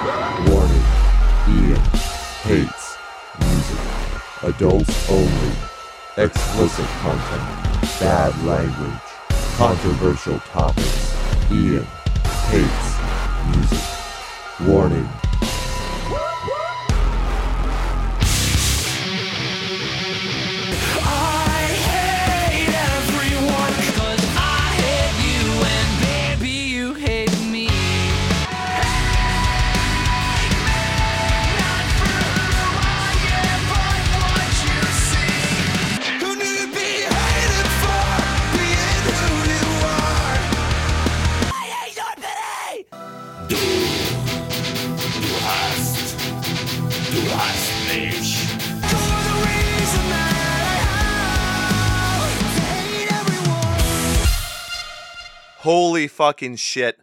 Warning. Ian hates music. Adults only. Explicit content. Bad language. Controversial topics. Ian hates music. Warning. Fucking shit.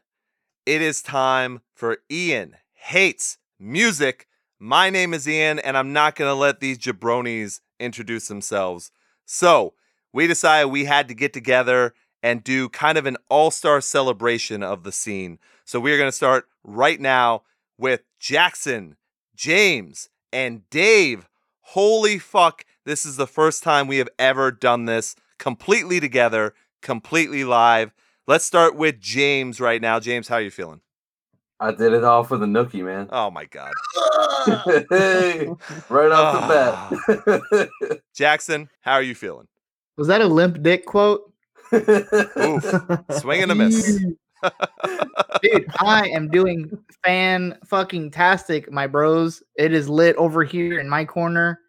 It is time for Ian Hates Music. My name is Ian, and I'm not going to let these jabronis introduce themselves. So, we decided we had to get together and do kind of an all star celebration of the scene. So, we are going to start right now with Jackson, James, and Dave. Holy fuck, this is the first time we have ever done this completely together, completely live. Let's start with James right now. James, how are you feeling? I did it all for the nookie, man. Oh my god. hey, right off the bat. Jackson, how are you feeling? Was that a limp dick quote? Oof. Swing and a miss. Dude, I am doing fan fucking tastic, my bros. It is lit over here in my corner.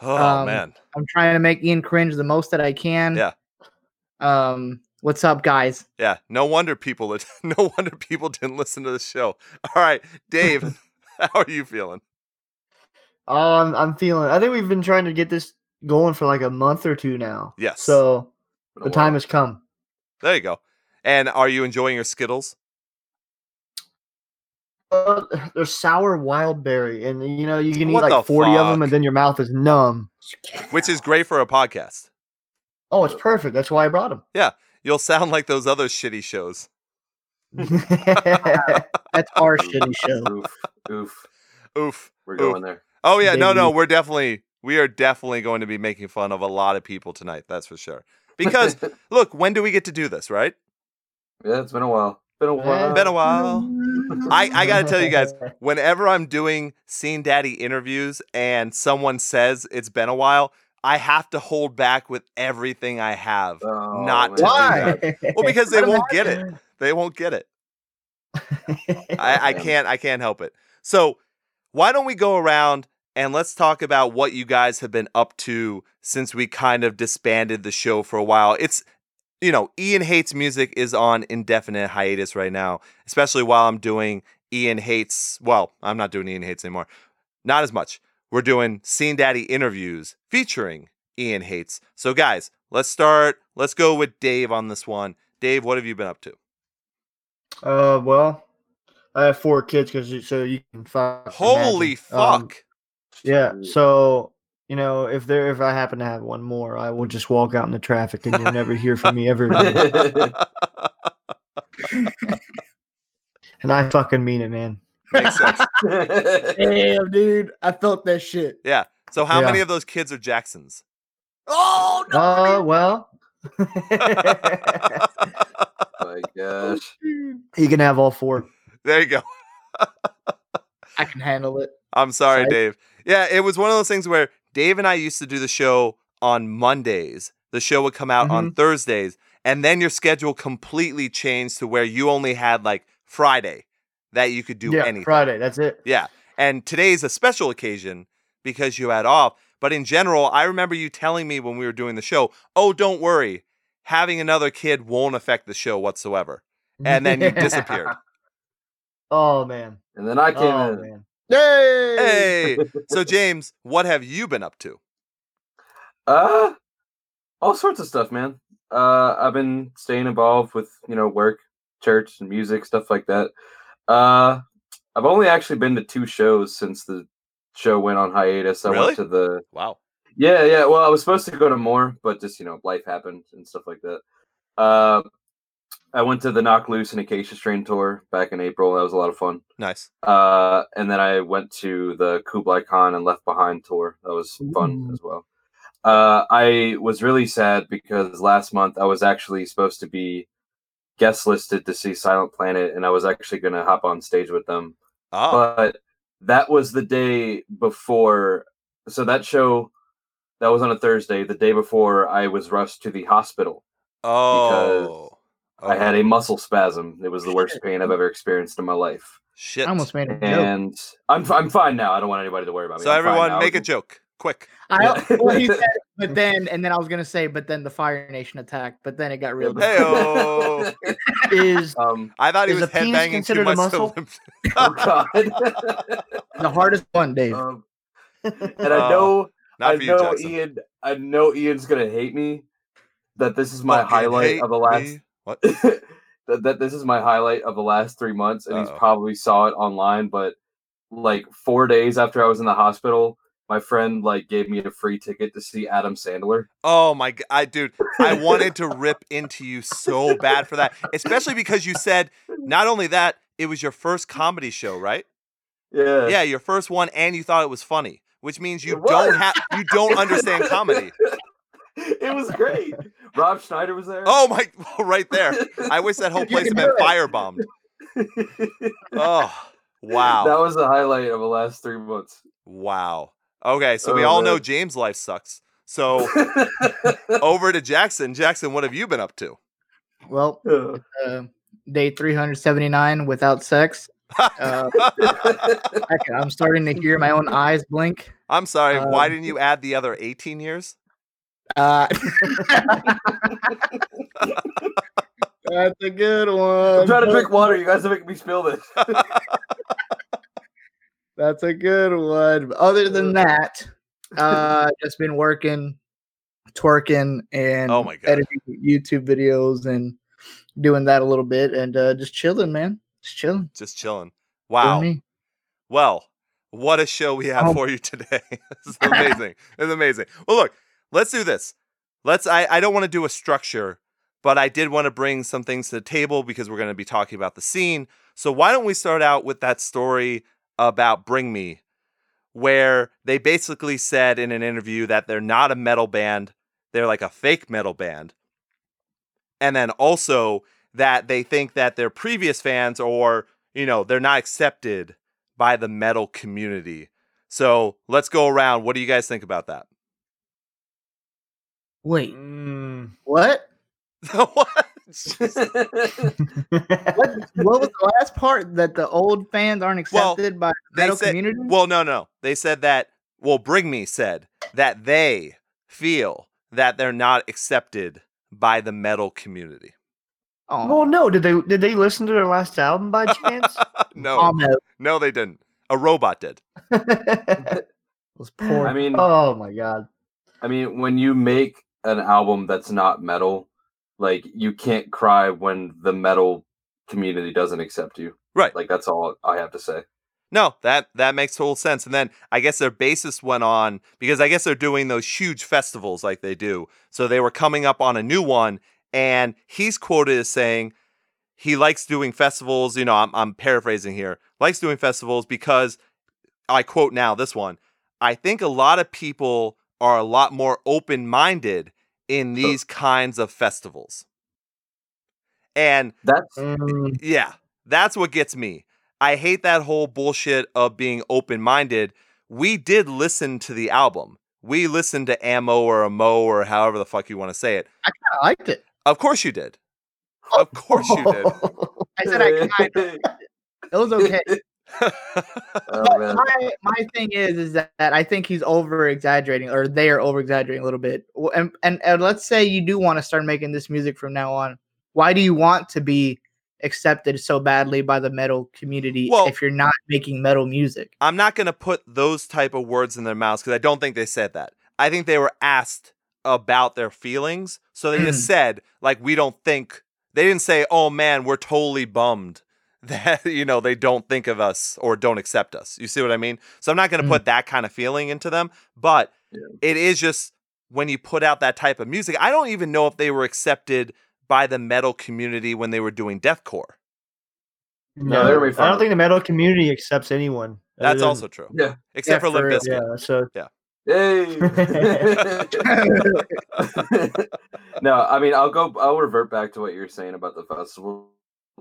Oh Um, man. I'm trying to make Ian cringe the most that I can. Yeah. Um, what's up, guys? Yeah. No wonder people no wonder people didn't listen to the show. All right, Dave, how are you feeling? Oh, I'm I'm feeling. I think we've been trying to get this going for like a month or two now. Yes. So the time has come. There you go. And are you enjoying your Skittles? Uh, there's sour wild berry, and you know you can eat What like 40 of them, and then your mouth is numb. Which is great for a podcast. Oh, it's perfect. That's why I brought them. You'll sound like those other shitty shows. That's our shitty show. Oof, oof. Oof. We're Oof. going there. Oh yeah, no, no, we're definitely we are definitely going to be making fun of a lot of people tonight. That's for sure. Because look, when do we get to do this, right? yeah, it's been a while. Been a while. Been a while. I, I gotta tell you guys, whenever I'm doing Scene Daddy interviews and someone says it's been a while, I have to hold back with everything I have. Oh, not to do that. Well, because they won't get it. They won't get it. I, I can't I can't help it. So why don't we go around and let's talk about what you guys have been up to since we kind of disbanded the show for a while. It's you know, Ian Hates Music is on indefinite hiatus right now, especially while I'm doing Ian Hates. Well, I'm not doing Ian Hates anymore. Not as much. We're doing Scene Daddy interviews featuring Ian Hates. So, guys, let's start. Let's go with Dave on this one. Dave, what have you been up to? Uh, well, I have four kids because so you can fuck. Holy imagine. Um, fuck. yeah. So you know, if there, if I happen to have one more, I will just walk out in the traffic and you'll never hear from me ever again. And I fucking mean it, man. Makes sense. Damn, dude, I felt that shit. Yeah. So, how Yeah. many of those kids are Jacksons? Oh no! Uh, well, my gosh. you can have all four. there you go. I can handle it. I'm sorry, Sorry. Dave. Yeah, it was one of those things where Dave and I used to do the show on Mondays. The show would come out on Thursdays, and then your schedule completely changed to where you only had like Friday that you could do yeah, anything. Friday. That's it. Yeah. And today's a special occasion because you had off. But in general, I remember you telling me when we were doing the show, oh, don't worry, having another kid won't affect the show whatsoever. And then you disappeared. Oh man. And then I came Oh in. man. Hey. So, James, what have you been up to? Uh, all sorts of stuff, man. Uh, I've been staying involved with you know work, church, and music stuff like that. Uh, I've only actually been to two shows since the show went on hiatus. I Really? went to the Wow. yeah, yeah. Well, I was supposed to go to more, but just you know life happened and stuff like that. Uh, I went to the Knocked Loose and Acacia Strain tour back in April. That was a lot of fun. Nice. Uh, and then I went to the Kublai Khan and Left Behind tour. That was fun Ooh. as well. Uh, I was really sad because last month I was actually supposed to be guest listed to see Silent Planet, and I was actually going to hop on stage with them. Oh, But that was the day before. So that show, that was on a Thursday. The day before, I was rushed to the hospital. oh. I had a muscle spasm. It was the worst pain I've ever experienced in my life. shit. I almost made a joke. And I'm I'm fine now. I don't want anybody to worry about me. So I'm fine everyone, now. make a joke, quick. I well, he said, but then and then I was gonna say, but then the Fire Nation attacked, but then it got real. Yeah, different. Heyo. Is um, I thought he was a penis headbanging too considered a much. muscle? Oh God. the hardest one, Dave. um, and I Oh, know Not I for you, know Jackson. Ian. I know Ian's gonna hate me. That this is my Fucking highlight of the last. me. What? that, that this is my highlight of the last three months, and he's Uh-oh. probably saw it online. But like four days after I was in the hospital, my friend like gave me a free ticket to see Adam Sandler. Oh my god, I dude, I wanted to rip into you so bad for that, especially because you said not only that it was your first comedy show, right? Yeah, Yeah, your first one, and you thought it was funny, which means you don't have you don't understand comedy. it was great. Rob Schneider was there. Oh my, oh, right there. I wish that whole place had been firebombed. Oh, wow. That was the highlight of the last three months. Wow. Okay, so we all know. James' life sucks. So over to Jackson. Jackson, what have you been up to? Well, uh, day 379 without sex. Uh, I can- I'm starting to hear my own eyes blink. I'm sorry. why um, didn't you add the other 18 years? Uh, that's a good one. I'm trying to drink water. You guys are making me spill this. That's a good one. Other than that, uh, just been working, twerking, and Oh my God. editing YouTube videos and doing that a little bit, and uh, just chilling, man. Just chilling. Just chilling. Wow. Well, what a show we have Oh. for you today. it's amazing. it's amazing. Well, look, let's do this. Let's I, I don't want to do a structure, but I did want to bring some things to the table because we're going to be talking about the scene. So why don't we start out with that story about Bring Me, where they basically said in an interview that they're not a metal band, they're like a fake metal band. And then also that they think that their previous fans or, you know, they're not accepted by the metal community. So let's go around. What do you guys think about that? Wait, Mm. what? what? What? what was the last part that the old fans aren't Well, accepted by the they metal said- community? Well, no, no. They said that, well, Bring Me said that they feel that they're not accepted by the metal community. oh, Well, no. Did they did they listen to their last album by chance? no, almost. no, they didn't. A robot did. It was poor. I mean, oh my god. I mean, when you make an album that's not metal, like you can't cry when the metal community doesn't accept you. Right. Like that's all I have to say. No, that that makes total sense. And then I guess their bassist went on because I guess they're doing those huge festivals like they do. So they were coming up on a new one, and he's quoted as saying he likes doing festivals. You know, I'm, I'm paraphrasing here. Likes doing festivals because I quote now this one. I think a lot of people are a lot more open minded in these kinds of festivals. And That's Mm, yeah, that's what gets me. I hate that whole bullshit of being open minded. We did listen to the album. We listened to Ammo or Amo or however the fuck you want to say it. I kind of liked it. Of course you did. Of course you did. I said I kind of. Liked it. It was okay. oh, man. my my thing is is that, that I think he's over exaggerating, or they are over exaggerating a little bit. And, and and let's say you do want to start making this music from now on. Why do you want to be accepted so badly by the metal community Well- if you're not making metal music? I'm not going to put those type of words in their mouths because I don't think they said that. I think they were asked about their feelings. So they just mm. said, like, we don't think, they didn't say, oh man, we're totally bummed that, you know, they don't think of us or don't accept us. You see what I mean? So I'm not going to Mm. put that kind of feeling into them. But Yeah. it is just when you put out that type of music, I don't even know if they were accepted by the metal community when they were doing deathcore. No, they're gonna I don't think the metal community accepts anyone. other That's than- also true. Yeah. Except Yeah, for Limp for- Bizkit. yeah. So Hey. no, I mean I'll go I'll revert back to what you're saying about the festival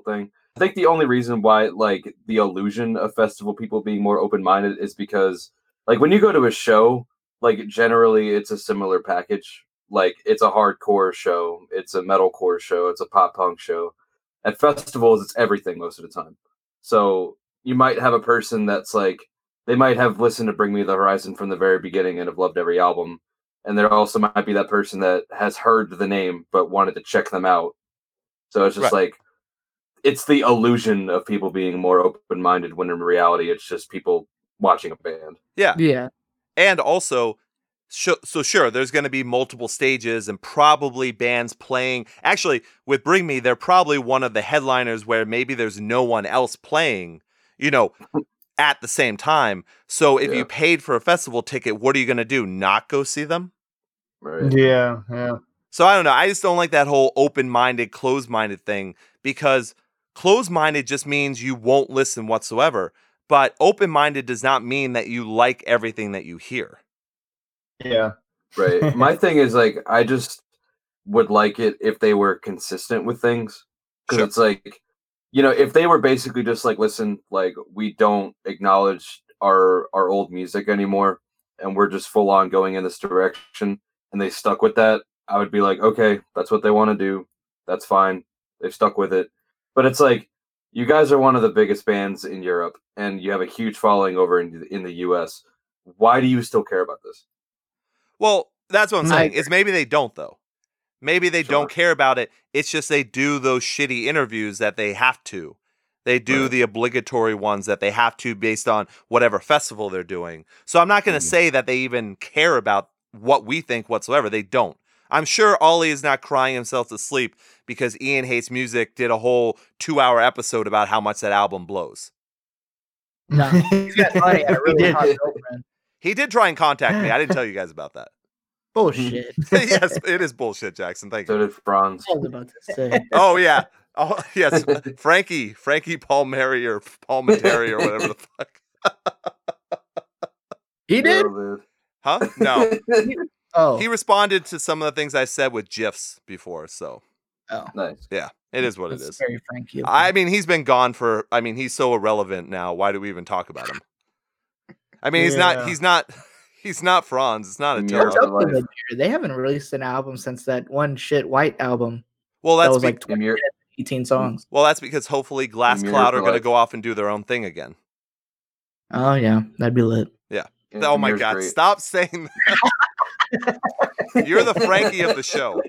thing. I think the only reason why like the illusion of festival people being more open minded is because like when you go to a show, like generally it's a similar package. Like it's a hardcore show, it's a metalcore show, it's a pop punk show. At festivals it's everything most of the time. So you might have a person that's like they might have listened to Bring Me the Horizon from the very beginning and have loved every album. And there also might be that person that has heard the name but wanted to check them out. So it's just Right. like it's the illusion of people being more open minded when in reality it's just people watching a band. Yeah. Yeah. And also, so, so sure, there's going to be multiple stages and probably bands playing. Actually, with Bring Me, they're probably one of the headliners where maybe there's no one else playing, you know, at the same time. So if Yeah. you paid for a festival ticket, what are you going to do? Not go see them? Right. yeah, yeah. So I don't know. I just don't like that whole open minded, closed minded thing because closed minded just means you won't listen whatsoever. But open minded does not mean that you like everything that you hear. Yeah. Right. My thing is like I just would like it if they were consistent with things. Because Sure. it's like, you know, if they were basically just like, listen, like we don't acknowledge our our old music anymore, and we're just full on going in this direction, and they stuck with that, I would be like, okay, that's what they want to do. That's fine. They've stuck with it. But it's like, you guys are one of the biggest bands in Europe, and you have a huge following over in in the U.S. Why do you still care about this? Well, that's what I'm saying. Is maybe they don't though. Maybe they don't care about it. It's just they do those shitty interviews that they have to. They do Right. the obligatory ones that they have to based on whatever festival they're doing. So I'm not going to Mhm. say that they even care about what we think whatsoever. They don't. I'm sure Ollie is not crying himself to sleep because Ian Hates Music did a whole two hour episode about how much that album blows. No. He's got money at a really did. hot girlfriend. He did try and contact me. I didn't tell you guys about that. Bullshit. yes, it is bullshit, Jackson. Thank you. So did Franz. I was about to say. Oh yeah. Oh yes, Frankie, Frankie Palmieri or Palmentary or whatever the fuck. He did? Huh? No. Man. Oh. He responded to some of the things I said with gifs before, so oh. nice. yeah, it is what it That's is. very Frankie. of I mean, he's been gone for. I mean, he's so irrelevant now. Why do we even talk about him? I mean, he's Yeah. not. He's not. He's not Franz. It's not a Yeah. What's Attila. up with life. them here? They haven't released an album since that one shit white album. Well, That was be- like 20, Emmure- 18 hmm. songs. well, that's because hopefully Glass Emmure Cloud are going to go off and do their own thing again. Oh yeah, that'd be lit. Yeah. Oh my god! great. Stop saying that. You're the Frankie of the show.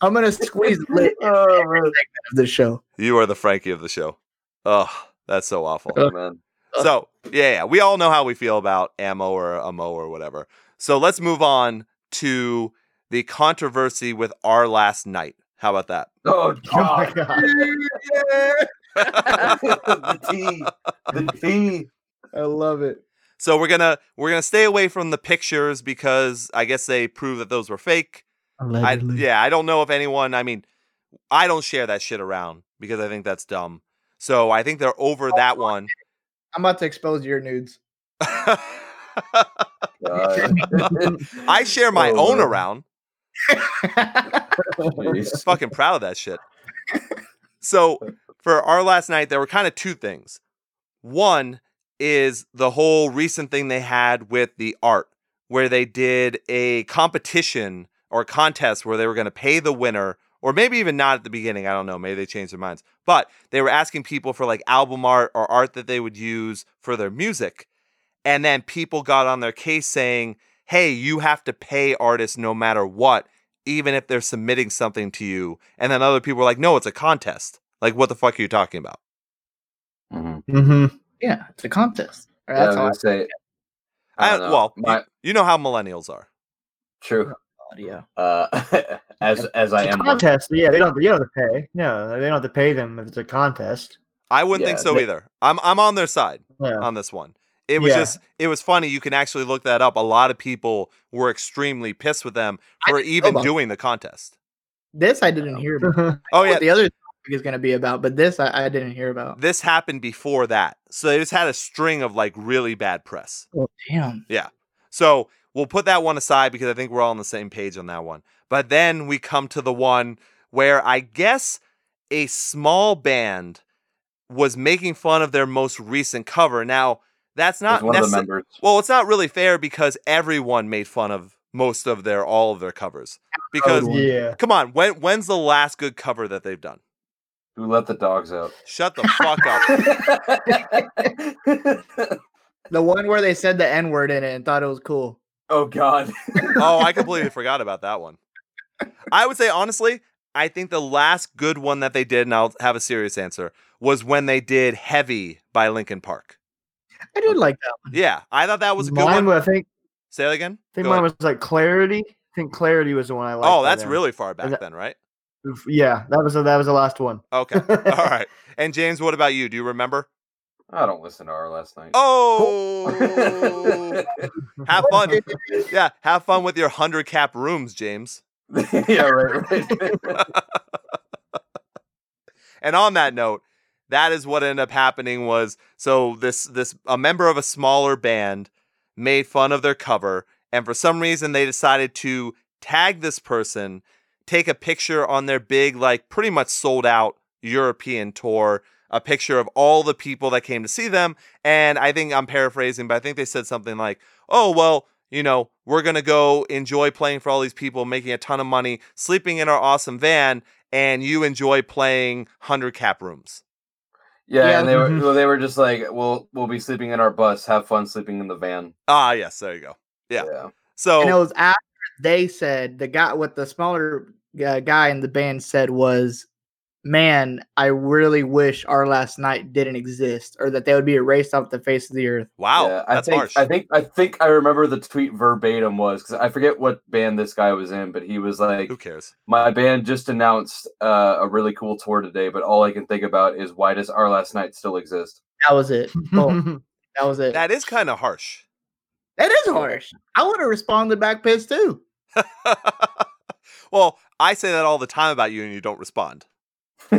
I'm gonna squeeze lit Oh, every man. segment of the show. You are the Frankie of the show. Oh, that's so awful. Oh, man. So yeah, yeah, we all know how we feel about ammo or ammo or whatever. So let's move on to the controversy with our last night. How about that? Oh, Oh my God. god. the tea. The tea. I love it. So we're gonna we're gonna stay away from the pictures because I guess they prove that those were fake. I, yeah, I don't know if anyone. I mean, I don't share that shit around because I think that's dumb. So I think they're over oh, that one. I'm about to expose your nudes. I share my Oh, own man. around. Jeez. fucking proud of that shit. So for our last night, there were kind of two things. One is the whole recent thing they had with the art, where they did a competition or contest where they were going to pay the winner, or maybe even not at the beginning. I don't know. Maybe they changed their minds. But they were asking people for like album art or art that they would use for their music. And then people got on their case saying, hey, you have to pay artists no matter what even if they're submitting something to you. And then other people were like, no, it's a contest. Like, what the fuck are you talking about? Mhm. hmm yeah, it's a contest. Or Yeah, I That's all. gonna say. I, I don't well, My- you, you know how millennials are. true. Yeah. Uh, as as I It's a am. contest. Yeah, they don't. You don't have to pay. No, they don't have to pay them if it's a contest. I wouldn't think so they- either. I'm I'm on their side Yeah. on this one. It was Yeah. just it was funny. You can actually look that up. A lot of people were extremely pissed with them for even doing the contest. This I didn't hear about. Oh yeah, the other topic is going to be about, but this I, I didn't hear about. this happened before that. So they just had a string of like really bad press. Oh, damn. Yeah. So we'll put that one aside because I think we're all on the same page on that one. But then we come to the one where I guess a small band was making fun of their most recent cover. Now, that's not one of the necessarily members. well, it's not really fair because everyone made fun of most of their all of their covers. Oh, because yeah. come on, when when's the last good cover that they've done? Who let the dogs out? Shut the fuck up. The one where they said the N word in it and thought it was cool. oh God. Oh, I completely forgot about that one. I would say honestly, I think the last good one that they did, and I'll have a serious answer, was when they did "Heavy" by Linkin Park. I did like that one. Yeah, I thought that was a good mine, one. I think, Say that again. I think Go mine ahead. was like Clarity. I think Clarity was the one I liked. oh, that's really far back that- then, right? Yeah, that was the, that was the last one. Okay, all right. And James, what about you? Do you remember? I don't listen to our last night. Oh, have fun. Yeah, have fun with your hundred cap rooms, James. yeah, right, right. And on that note, that is what ended up happening was so this this a member of a smaller band made fun of their cover and for some reason they decided to tag this person, take a picture on their big like pretty much sold out European tour, a picture of all the people that came to see them and I think I'm paraphrasing but I think they said something like, "Oh, well, you know, we're going to go enjoy playing for all these people, making a ton of money, sleeping in our awesome van, and you enjoy playing 100 cap rooms. Yeah, Yeah. and they were Mhm. well, they were just like, "We'll we'll be sleeping in our bus. Have fun sleeping in the van." Ah, yes, there you go. Yeah. yeah. So, And it was after they said the guy with the smaller uh, guy in the band said was, "Man, I really wish our last night didn't exist, or that they would be erased off the face of the earth." wow, yeah, I that's think, harsh. I think I think I remember the tweet verbatim was because I forget what band this guy was in, but he was like, Who cares? "My band just announced uh, a really cool tour today, but all I can think about is why does our last night still exist?" That was it. Boom. that was it. That is kind of harsh. that is harsh. I would have responded back pissed too. well, I say that all the time about you and you don't respond. I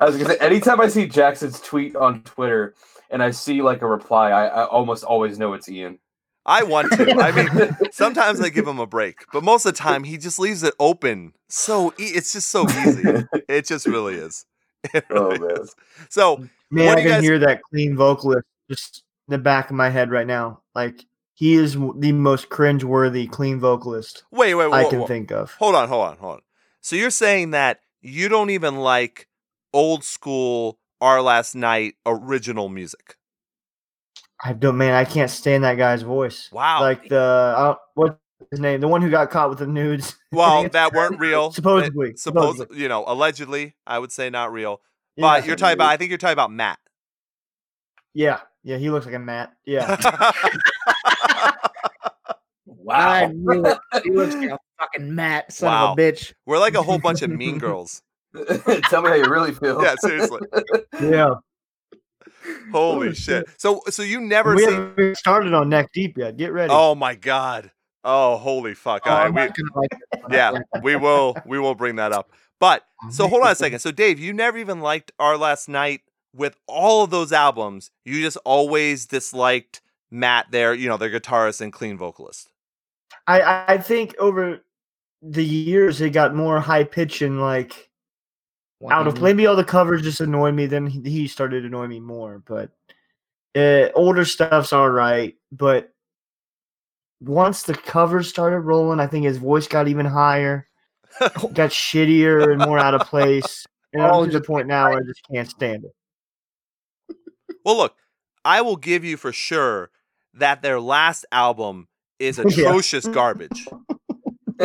was gonna say, anytime I see Jackson's tweet on Twitter and I see like a reply, I, I almost always know it's Ian. I want to. I mean, sometimes I give him a break, but most of the time he just leaves it open. So e- it's just so easy. It just really is. It Oh, really man. is. So, Man, I can guys- hear that clean vocalist just in the back of my head right now. Like he is the most cringe-worthy clean vocalist wait, wait, wait I can think of. Hold on, hold on, hold on. So you're saying that you don't even like old school Our Last Night original music? I don't, man. I can't stand that guy's voice. Wow. Like the uh, what his name? The one who got caught with the nudes. Well, that weren't real. Supposedly, Suppose supposedly. you know, allegedly, I would say not real. Yeah, But you're talking about I think you're talking about Matt. Yeah, yeah. He looks like a Matt. Yeah. I Wow. knew it. He looks like a fucking Matt, son Wow. of a bitch. We're like a whole bunch of mean girls. Tell me how you really feel. Yeah, seriously. yeah. Holy oh, shit. So so you never we seen haven't started on neck deep yet. Get ready. Oh my god. Oh holy fuck. Oh, All right, I'm we- like that one. I yeah, we will we will bring that up. But so hold on a second. So Dave, you never even liked Our Last Night with all of those albums. You just always disliked Matt there, you know, their guitarist and clean vocalist. I I I think over the years it got more high pitch and like one. out of maybe all the covers just annoyed me. Then he, he started annoying me more. But uh, older stuff's all right. But once the covers started rolling, I think his voice got even higher, got shittier and more out of place. And Oh, I'm to the point now where I just can't stand it. Well, look, I will give you for sure that their last album is Yeah. atrocious garbage.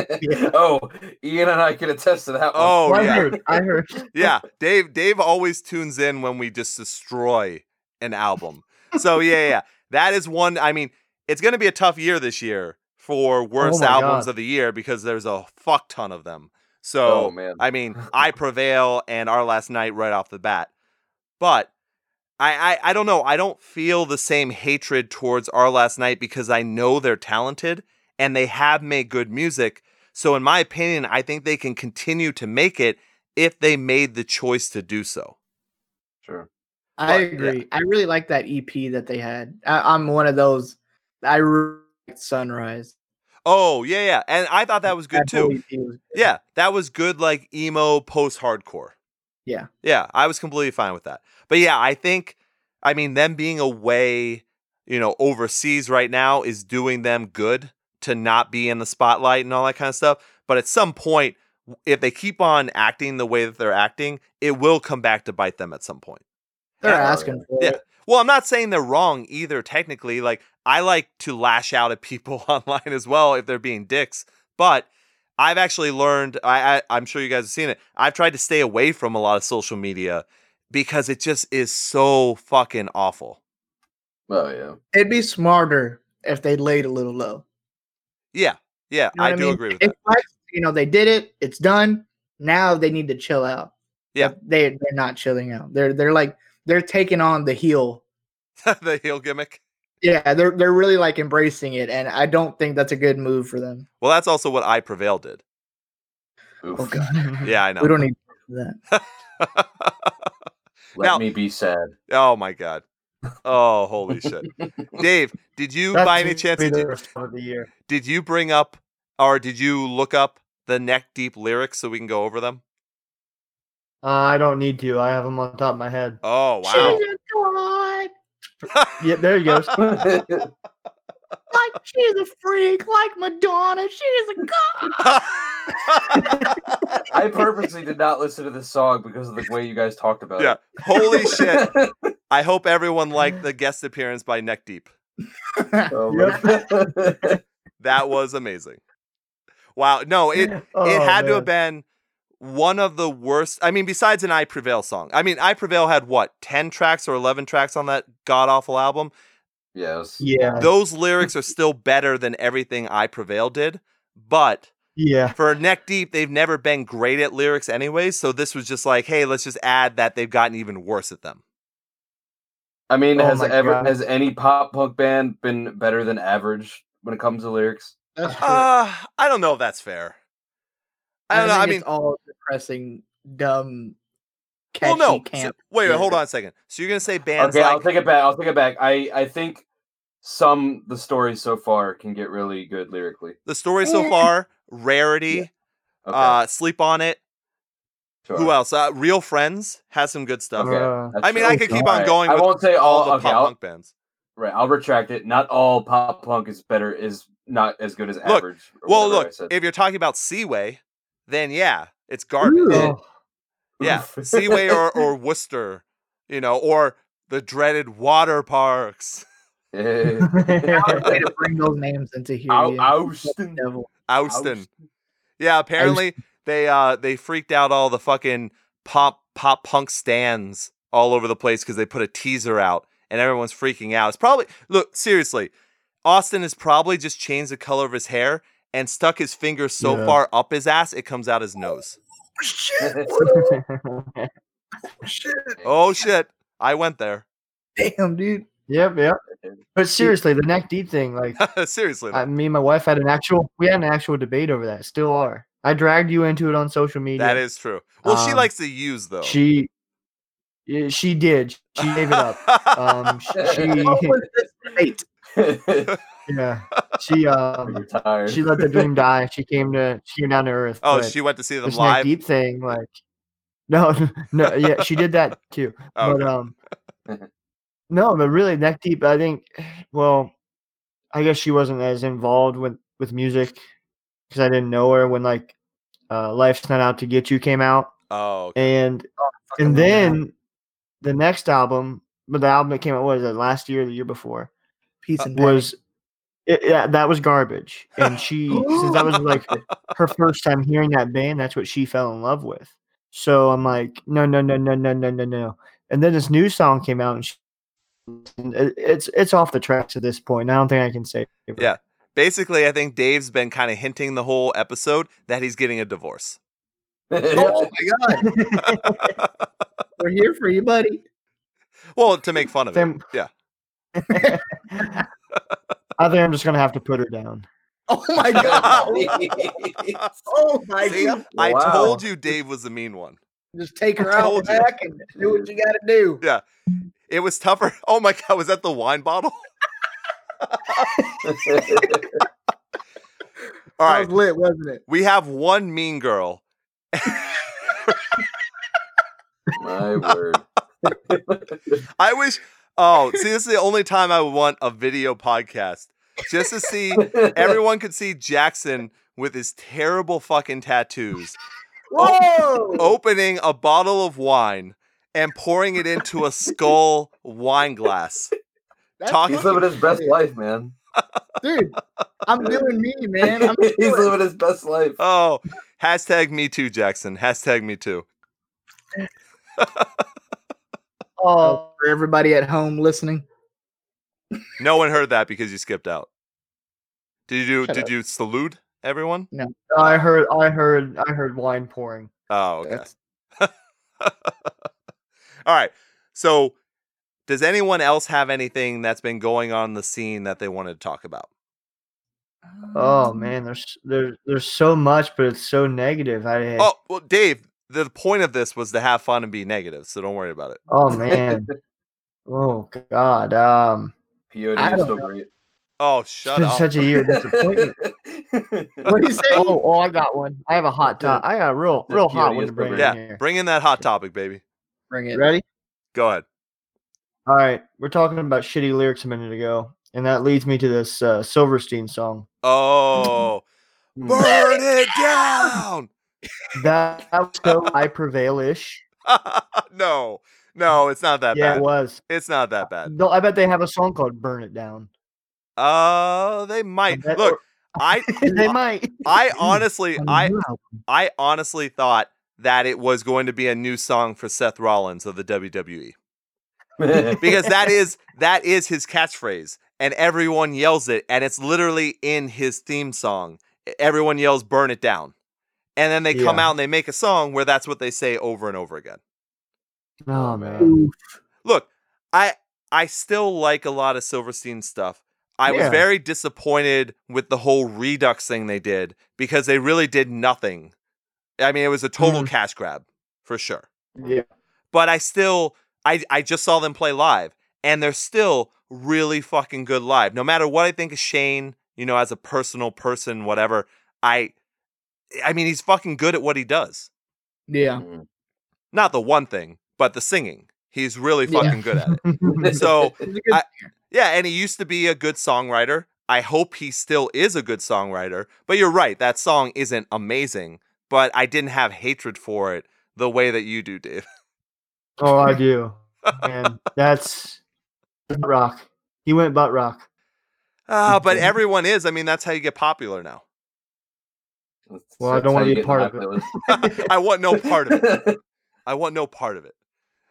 oh, Ian and I can attest to that one. Oh Well, I yeah. heard. I heard. yeah, Dave. Dave always tunes in when we just destroy an album. So yeah, yeah, yeah. that is one. I mean, it's going to be a tough year this year for worst oh my albums God. of the year because there's a fuck ton of them. So Oh, man. I mean, I prevail and our last night right off the bat, but. I, I, I don't know. I don't feel the same hatred towards our last night because I know they're talented and they have made good music. So in my opinion, I think they can continue to make it if they made the choice to do so. Sure. I But, yeah. agree. I really like that EP that they had. I, I'm one of those. I really like Sunrise. Oh, yeah, yeah. And I thought that was good That too. was good. Yeah, that was good, like emo post hardcore. Yeah. Yeah, I was completely fine with that. But yeah, I think, I mean, them being away, you know, overseas right now is doing them good to not be in the spotlight and all that kind of stuff. But at some point, if they keep on acting the way that they're acting, it will come back to bite them at some point. They're Yeah. asking for Yeah. it. Well, I'm not saying they're wrong either, technically. Like, I like to lash out at people online as well if they're being dicks. But I've actually learned, I, I, I'm sure you guys have seen it. I've tried to stay away from a lot of social media because it just is so fucking awful. Oh yeah. It'd be smarter if they laid a little low. Yeah. Yeah. You know I what do mean? agree with It that. flex- you know, they did it. It's done. Now they need to chill out. Yeah. But they they're not chilling out. They're they're like they're taking on the heel. the heel gimmick. Yeah, they're they're really like embracing it, and I don't think that's a good move for them. Well, that's also what I Prevail did. Oof. Oh god, Yeah, I know. we don't need that. Let Now- me be sad. oh, my God. Oh, holy shit. Dave, did you, That's by any chance, did you, worst part of the year. did you bring up or did you look up the neck deep lyrics so we can go over them? Uh, I don't need to. I have them on top of my head. Oh wow. She's a god, Yep, there he goes. like she's a freak, like Madonna. She's a god. I purposely did not listen to this song because of the way you guys talked about yeah. it. Yeah. Holy shit. I hope everyone liked the guest appearance by Neck Deep. Oh my That was amazing. Wow. No, it oh, it Oh, had to have been one of the worst. I mean, besides an I Prevail song. I mean, I Prevail had what, 10 tracks or 11 tracks on that god awful album? yes. Yeah, Those lyrics are still better than everything I Prevail did. But yeah. for Neck Deep, they've never been great at lyrics anyway. So this was just like, hey, let's just add that they've gotten even worse at them. I mean, Oh has ever God. has any pop punk band been better than average when it comes to lyrics? That's. Uh, I don't know if that's fair. I don't know. think I mean, it's all depressing, dumb, catchy well, no. So- wait, wait, hold on a second. So you're gonna say bands okay, I'll take it back. I'll take it back. I I think some the stories so far can get really good lyrically. the story so far, Rarity, Okay, uh, Sleep on It. sure. Who else? Uh, Real Friends has some good stuff. Okay, Uh, I mean, true. I could keep on Alright, going. I with won't say all all. the okay, pop I'll, punk bands. right. I'll retract it. Not all pop punk is better. Is not as good as Look, average. or Well, look, if you're talking about Seaway, then yeah, it's garbage. Ooh. oh, Yeah, Seaway or, or Worcester, you know, or the dreaded water parks. Eh. Way to bring those names into here. Au- Ian. Awsten. Devil. Ouston. Yeah, apparently they uh they freaked out all the fucking pop pop punk stands all over the place because they put a teaser out and everyone's freaking out. It's probably look seriously, Awsten has probably just changed the color of his hair and stuck his finger so Yeah. far up his ass it comes out his nose. Oh shit, Oh shit. Oh shit! I went there. Damn, dude. yep, yep. But seriously, the neck deep thing, like seriously, I, me and my wife had an actual, we had an actual debate over that. Still are. I dragged you into it on social media. that is true. Well, she Um, likes to use though. She, she did. She gave it up. Um, she, What was this debate? Yeah, she, um, she let the dream die. She came to, she came down to earth. oh, she went to see them live. neck deep thing, like, no, no, yeah, she did that too. Oh, But okay. um, no, but really, neck deep. I think. Well, I guess she wasn't as involved with with music because I didn't know her when like uh, "Life's Not Out to Get You" came out, oh, okay. and and then the next album, but the album that came out what was it last year, or the year before, Peace Uh, and panic. was it, yeah, that was garbage. And she since that was like her first time hearing that band, that's what she fell in love with. So I'm like, no, no, no, no, no, no, no, no. And then this new song came out, and she, and it- it's it's off the tracks at this point. I don't think I can say. Yeah. Basically, I think Dave's been kind of hinting the whole episode that he's getting a divorce. oh my god, we're here for you, buddy. well, to make fun of it. Yeah. I think I'm just gonna have to put her down. Oh my god! oh my See, god! I Wow. told you Dave was the mean one. Just take her out told you. back and do what you got to do. Yeah, it was tougher. Oh my god, was that the wine bottle? All That right, was lit, wasn't it? we have one mean girl. My word. I wish. Oh, see, this is the only time I would want a video podcast just to see everyone could see Jackson with his terrible fucking tattoos Whoa! opening a bottle of wine and pouring it into a skull wine glass. That's talking- He's living his best life, man. dude. I'm doing me, man. I'm He's doing- living his best life. Oh, hashtag me too, Jackson. Hashtag me too. Oh. oh, for everybody at home listening. No one heard that because you skipped out. Did you? Shut did up. you salute everyone? No. I heard, I heard, I heard wine pouring. Oh, okay. All right. So, does anyone else have anything that's been going on in the scene that they wanted to talk about? Oh um. man, there's there's there's so much, but it's so negative. I Oh, well, Dave, the point of this was to have fun and be negative, so don't worry about it. oh man, oh god, um, POD is don't still know. great. Oh, it's shut been up. such a year disappointment. What do you say? oh, oh, I got one. I have a hot top. I got a real, The real hot one to bring in yeah, here. bring in that hot topic, baby. Bring it. Ready? Go ahead. All right, we're talking about shitty lyrics a minute ago, and that leads me to this uh, Silverstein song. Oh, burn it down. That was so I prevail ish. no, no, it's not that Yeah, bad. it was. It's not that bad. No, I bet they have a song called "Burn It Down." Uh, they might bet- look. I they might. I honestly, I I honestly thought that it was going to be a new song for Seth Rollins of the WWE because that is that is his catchphrase and everyone yells it and it's literally in his theme song. Everyone yells "Burn it down," and then they come Yeah. out and they make a song where that's what they say over and over again. Oh man. Look, I I still like a lot of Silverstein stuff. I was very disappointed with the whole Redux thing they did because they really did nothing. I mean, it was a total Mhm. cash grab for sure. Yeah. But I still I I just saw them play live and they're still really fucking good live. No matter what I think of Shane, you know, as a personal person, whatever, I I mean, he's fucking good at what he does. Yeah. Not the one thing, but the singing. He's really Yeah. fucking good at it. So, He's a good I- Yeah, and he used to be a good songwriter. I hope he still is a good songwriter. But you're right, that song isn't amazing, but I didn't have hatred for it the way that you do, Dave. oh, I do. And that's butt rock. He went butt rock. Ah, but everyone is. I mean, that's how you get popular now. Well, I don't wanna be part of it. I want no part of it. I want no part of it.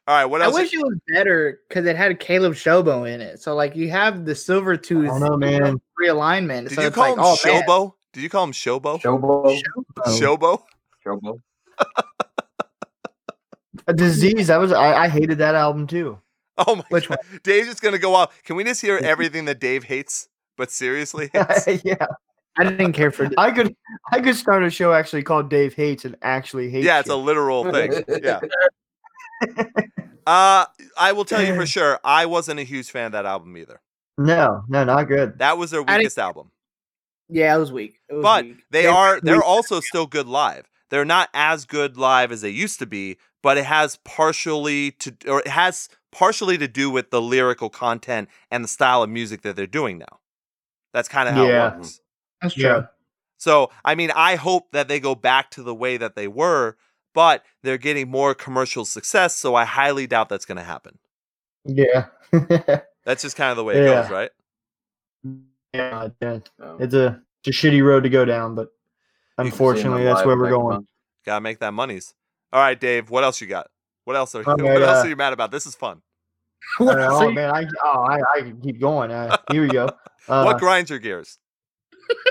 All right, what else? I wish it was better because it had Caleb Shobo in it. So like you have the silver I tooth don't know, man. realignment. Did so you it's call like, him oh, man. Shobo? Did you call him Shobo? Showbo. Shobo? Showbo. A disease. I was. I, I hated that album too. Oh my Which god. Dave's just gonna go off. Can we just hear everything that Dave hates, but seriously hates? yeah. I didn't care for. I could. I could start a show actually called Dave Hates and actually hate. yeah, it's a literal thing. Yeah. Uh I will tell you for sure, I wasn't a huge fan of that album either. no, no, not good. That was their weakest album. Yeah, it was weak. It was But weak. they They- are they're also still good live. They're not as good live as they used to be, but it has partially to or it has partially to do with the lyrical content and the style of music that they're doing now. That's kind of how Yeah. it works. That's true. Yeah. So, I mean, I hope that they go back to the way that they were, but they're getting more commercial success, so I highly doubt that's going to happen. Yeah. That's just kind of the way it Yeah. goes, right? yeah. yeah. Oh. It's a it's a shitty road to go down, but You can see him unfortunately, that's where we're going. month. Got to make that monies. All right, Dave, what else you got? What else are All what right, else uh, are you mad about? This is fun. What Uh, oh man, I oh I, I can keep going. Uh, here we go. Uh, what grinds your gears?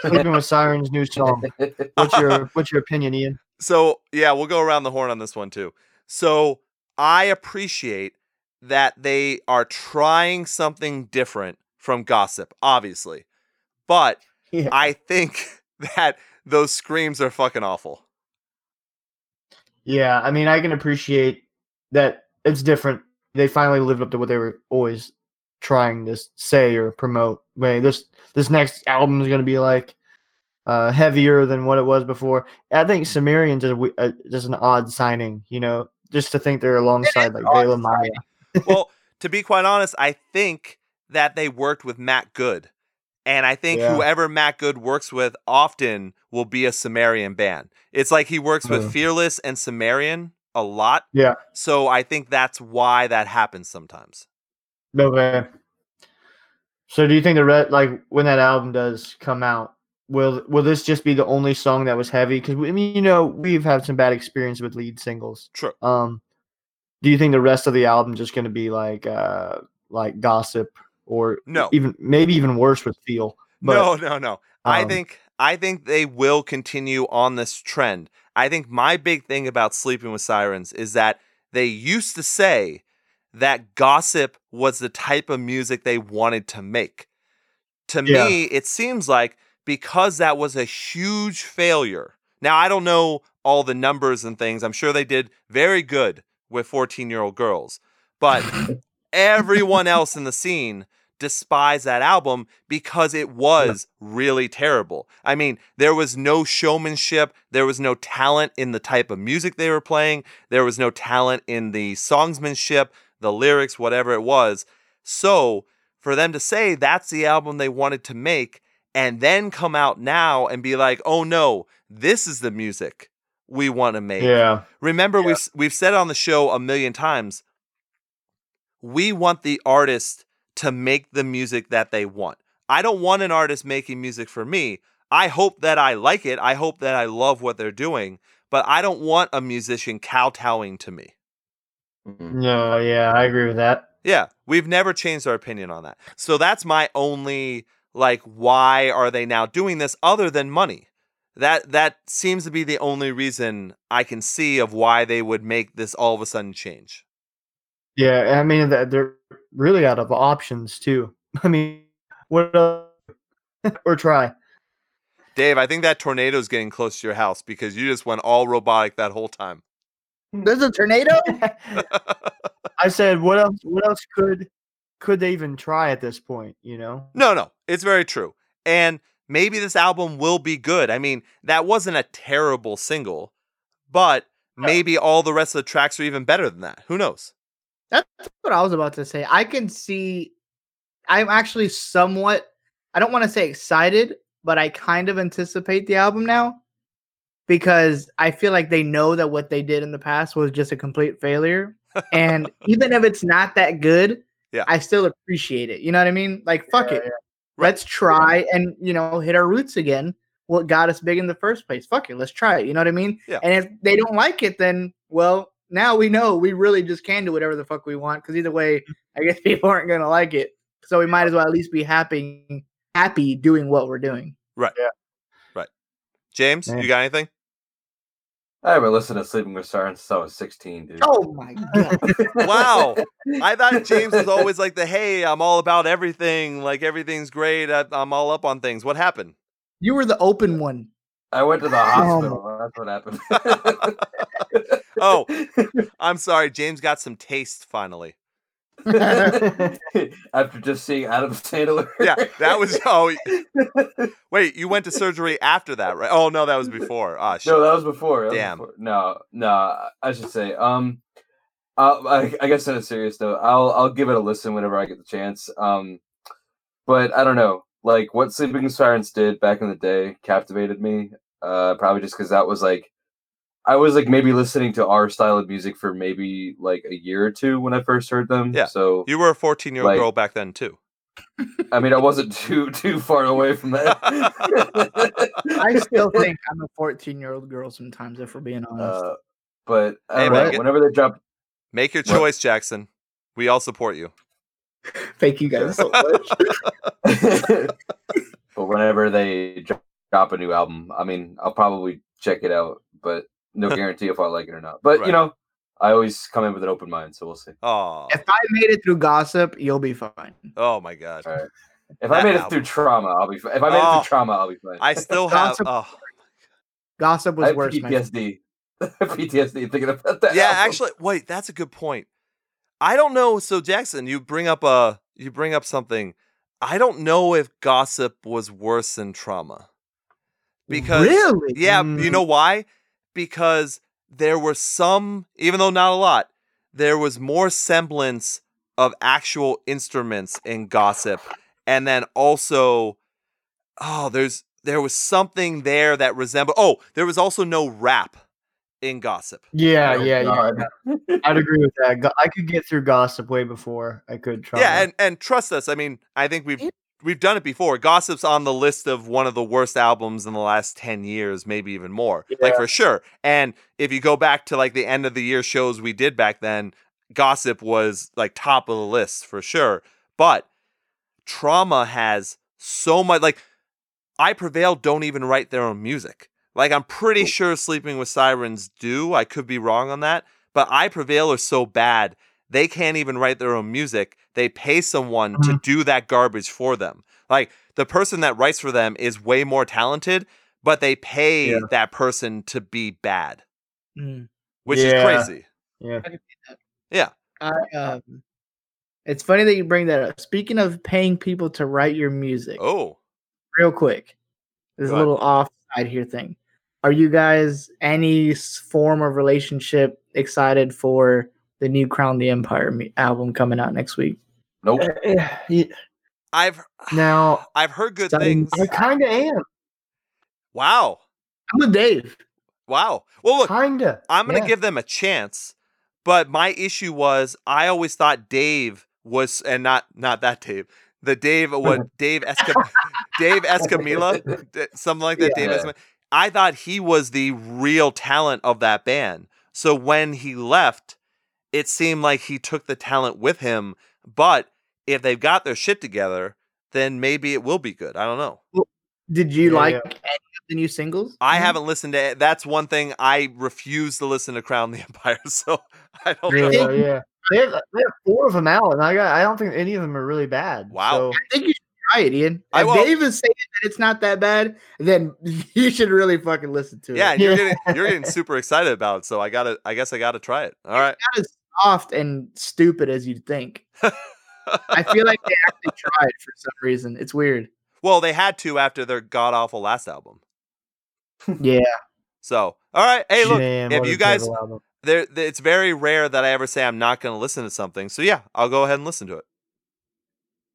Sleeping with Sirens new song. What's your what's your opinion, Ian? So, yeah, we'll go around the horn on this one too. So, I appreciate that they are trying something different from gossip, obviously. But Yeah. I think that those screams are fucking awful. Yeah, I mean, I can appreciate that it's different. They finally lived up to what they were always trying to say or promote. Wait, this this next album is going to be like uh, heavier than what it was before. I think Sumerians is a, we- uh, just an odd signing, you know, just to think they're alongside like Veil of Maya. well, to be quite honest, I think that they worked with Matt Good. And I think Yeah. whoever Matt Good works with often will be a Sumerian band. It's like he works with Mhm. Fearless and Sumerian a lot. Yeah. So I think that's why that happens sometimes. No Okay. So do you think the red like when that album does come out, will will this just be the only song that was heavy? Because I mean, you know, we've had some bad experience with lead singles. True. Um, do you think the rest of the album just going to be like uh like gossip or No. even maybe even worse with feel? But, no, no, no. I um, think I think they will continue on this trend. I think my big thing about Sleeping with Sirens is that they used to say that gossip was the type of music they wanted to make. To Yeah. me, it seems like because that was a huge failure. Now, I don't know all the numbers and things. I'm sure they did very good with 14 year old girls, but everyone else in the scene despised that album because it was really terrible. I mean, there was no showmanship, there was no talent in the type of music they were playing, there was no talent in the songsmanship, the lyrics, whatever it was. So, for them to say that's the album they wanted to make and then come out now and be like, "Oh no, this is the music we want to make." Yeah. Remember, we've we've said on the show a million times. We want the artist to make the music that they want. I don't want an artist making music for me. I hope that I like it. I hope that I love what they're doing, but I don't want a musician kowtowing to me. Mhm. No, yeah, I agree with that. Yeah, we've never changed our opinion on that. So that's my only like why are they now doing this other than money? That that seems to be the only reason I can see of why they would make this all of a sudden change. Yeah, I mean that they're really out of options too. I mean, what else? or try? Dave, I think that tornado's getting close to your house because you just went all robotic that whole time. There's a tornado. I said, what else? What else could could they even try at this point? You know? No, no, it's very true. And maybe this album will be good. I mean, that wasn't a terrible single, but maybe all the rest of the tracks are even better than that. Who knows? That's what I was about to say. I can see. I'm actually somewhat. I don't want to say excited, but I kind of anticipate the album now because I feel like they know that what they did in the past was just a complete failure. and even if it's not that good, Yeah. I still appreciate it. You know what I mean? Like, fuck Yeah, it. yeah. Let's try and, you know, hit our roots again. What got us big in the first place? Fuck it. Let's try it. You know what I mean? Yeah. And if they don't like it, then, well, now we know we really just can do whatever the fuck we want. Because either way, mm-hmm. I guess people aren't going to like it. So we might as well at least be happy, happy doing what we're doing. Right. Yeah. Right. James, Man. you got anything? I haven't listened to Sleeping with Sirens since I was 16, dude. Oh my god! Wow. I thought James was always like the hey, I'm all about everything, like everything's great. I, I'm all up on things. What happened? you were the open one. I went to the um, hospital. That's what happened. Oh. I'm sorry, James got some taste finally. After just seeing Adam Sandler. Yeah, that was oh wait, you went to surgery after that, right? Oh no, that was before. Ah shit. No, that was before. that was Damn. before. No, no, I should say. Um, I, I guess on a serious note, I'll I'll give it a listen whenever I get the chance. Um, but I don't know, like what Sleeping Sirens did back in the day captivated me. Uh, probably just because that was like, I was like maybe listening to our style of music for maybe like a year or two when I first heard them. Yeah. So You were a 14 year old Like- girl back then too. I mean, I wasn't too too far away from that. I still think I'm a 14 year old girl sometimes, if we're being honest. Uh, but I Hey, don't know, whenever they drop Make your What? choice, Jackson. We all support you. Thank you guys so much. but whenever they drop a new album, I mean, I'll probably check it out, but no guarantee if I like it or not. But Right. you know, I always come in with an open mind, so we'll see. Oh, if I made it through gossip, you'll be fine. oh my god. All right. If That I made it through trauma, I'll be. Fi- if I made it Oh, through trauma, I'll be fine. I still have. Gossip- Oh, Gossip I was have worse, man. PTSD. PTSD thinking about that. yeah. album. Actually, wait. That's a good point. I don't know. So Jackson, you bring up a you bring up something. I don't know if gossip was worse than trauma. Because really? Yeah, you Mm. know why? Because there were some, even though not a lot, there was more semblance of actual instruments in gossip. And then also, oh, there's there was something there that resembled oh, there was also no rap in gossip. Yeah, Oh, yeah, yeah. I'd agree with that. I could get through gossip way before I could try. Yeah, and and trust us, I mean, I think we've we've done it before. Gossip's on the list of one of the worst albums in the last 10 years, maybe even more. Like for sure. And if you go back to like the end of the year shows we did back then, Gossip was like top of the list for sure. But Trauma has so much like I Prevail don't even write their own music. Like I'm pretty sure Sleeping with Sirens do. I could be wrong on that, but I Prevail are so bad they can't even write their own music. They pay someone to do that garbage for them. Like the person that writes for them is way more talented, but they pay Yeah. that person to be bad, Mm. which Yeah. is crazy. yeah. I, um, it's funny that you bring that up. Speaking of paying people to write your music, Oh, real quick, there's a ahead. little offside here thing. Are you guys any form of relationship excited for the new Crown the Empire album coming out next week? Nope. Uh, yeah, yeah. I've Now I've heard good Sudden- things. I kind of am. Wow. I'm with Dave. Wow. Well, look, Kinda. I'm going to yeah. give them a chance, but my issue was I always thought Dave was and not not that Dave. The Dave uh, what Dave Escam Dave Escamilla, something like that. Dave Escamilla. I thought he was the real talent of that band. So when he left, it seemed like he took the talent with him. But if they've got their shit together, then maybe it will be good. I don't know. Did you Yeah, like yeah. any of the new singles? I Mhm. haven't listened to it. That's one thing I refuse to listen to Crown the Empire. So I don't Yeah, know. yeah. They have, they have four of them out, and I got. I don't think any of them are really bad. Wow. So, I think you should try it, Ian. I If will. Dave is saying that it's not that bad, then you should really fucking listen to Yeah, it. and you're Yeah. getting you're getting super excited about it. So I gotta I guess I gotta try it. All right. Soft and stupid as you'd think. I feel like they actually tried for some reason. It's weird. well, they had to after their god awful last album. Yeah. So all right. Hey, look, Damn, if you guys there it's very rare that I ever say I'm not gonna listen to something. So yeah, I'll go ahead and listen to it.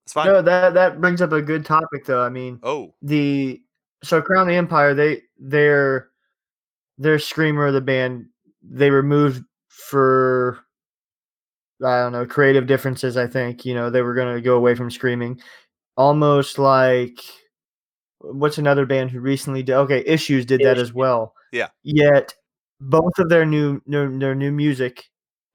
It's fine. No, that that brings up a good topic, though. I mean, Oh, the so Crown the Empire, they their their screamer of the band, they removed for I don't know creative differences. I think you know they were going to go away from screaming, almost like what's another band who recently did? Okay, Issues did that as well. Yeah. Yet both of their new their, their new music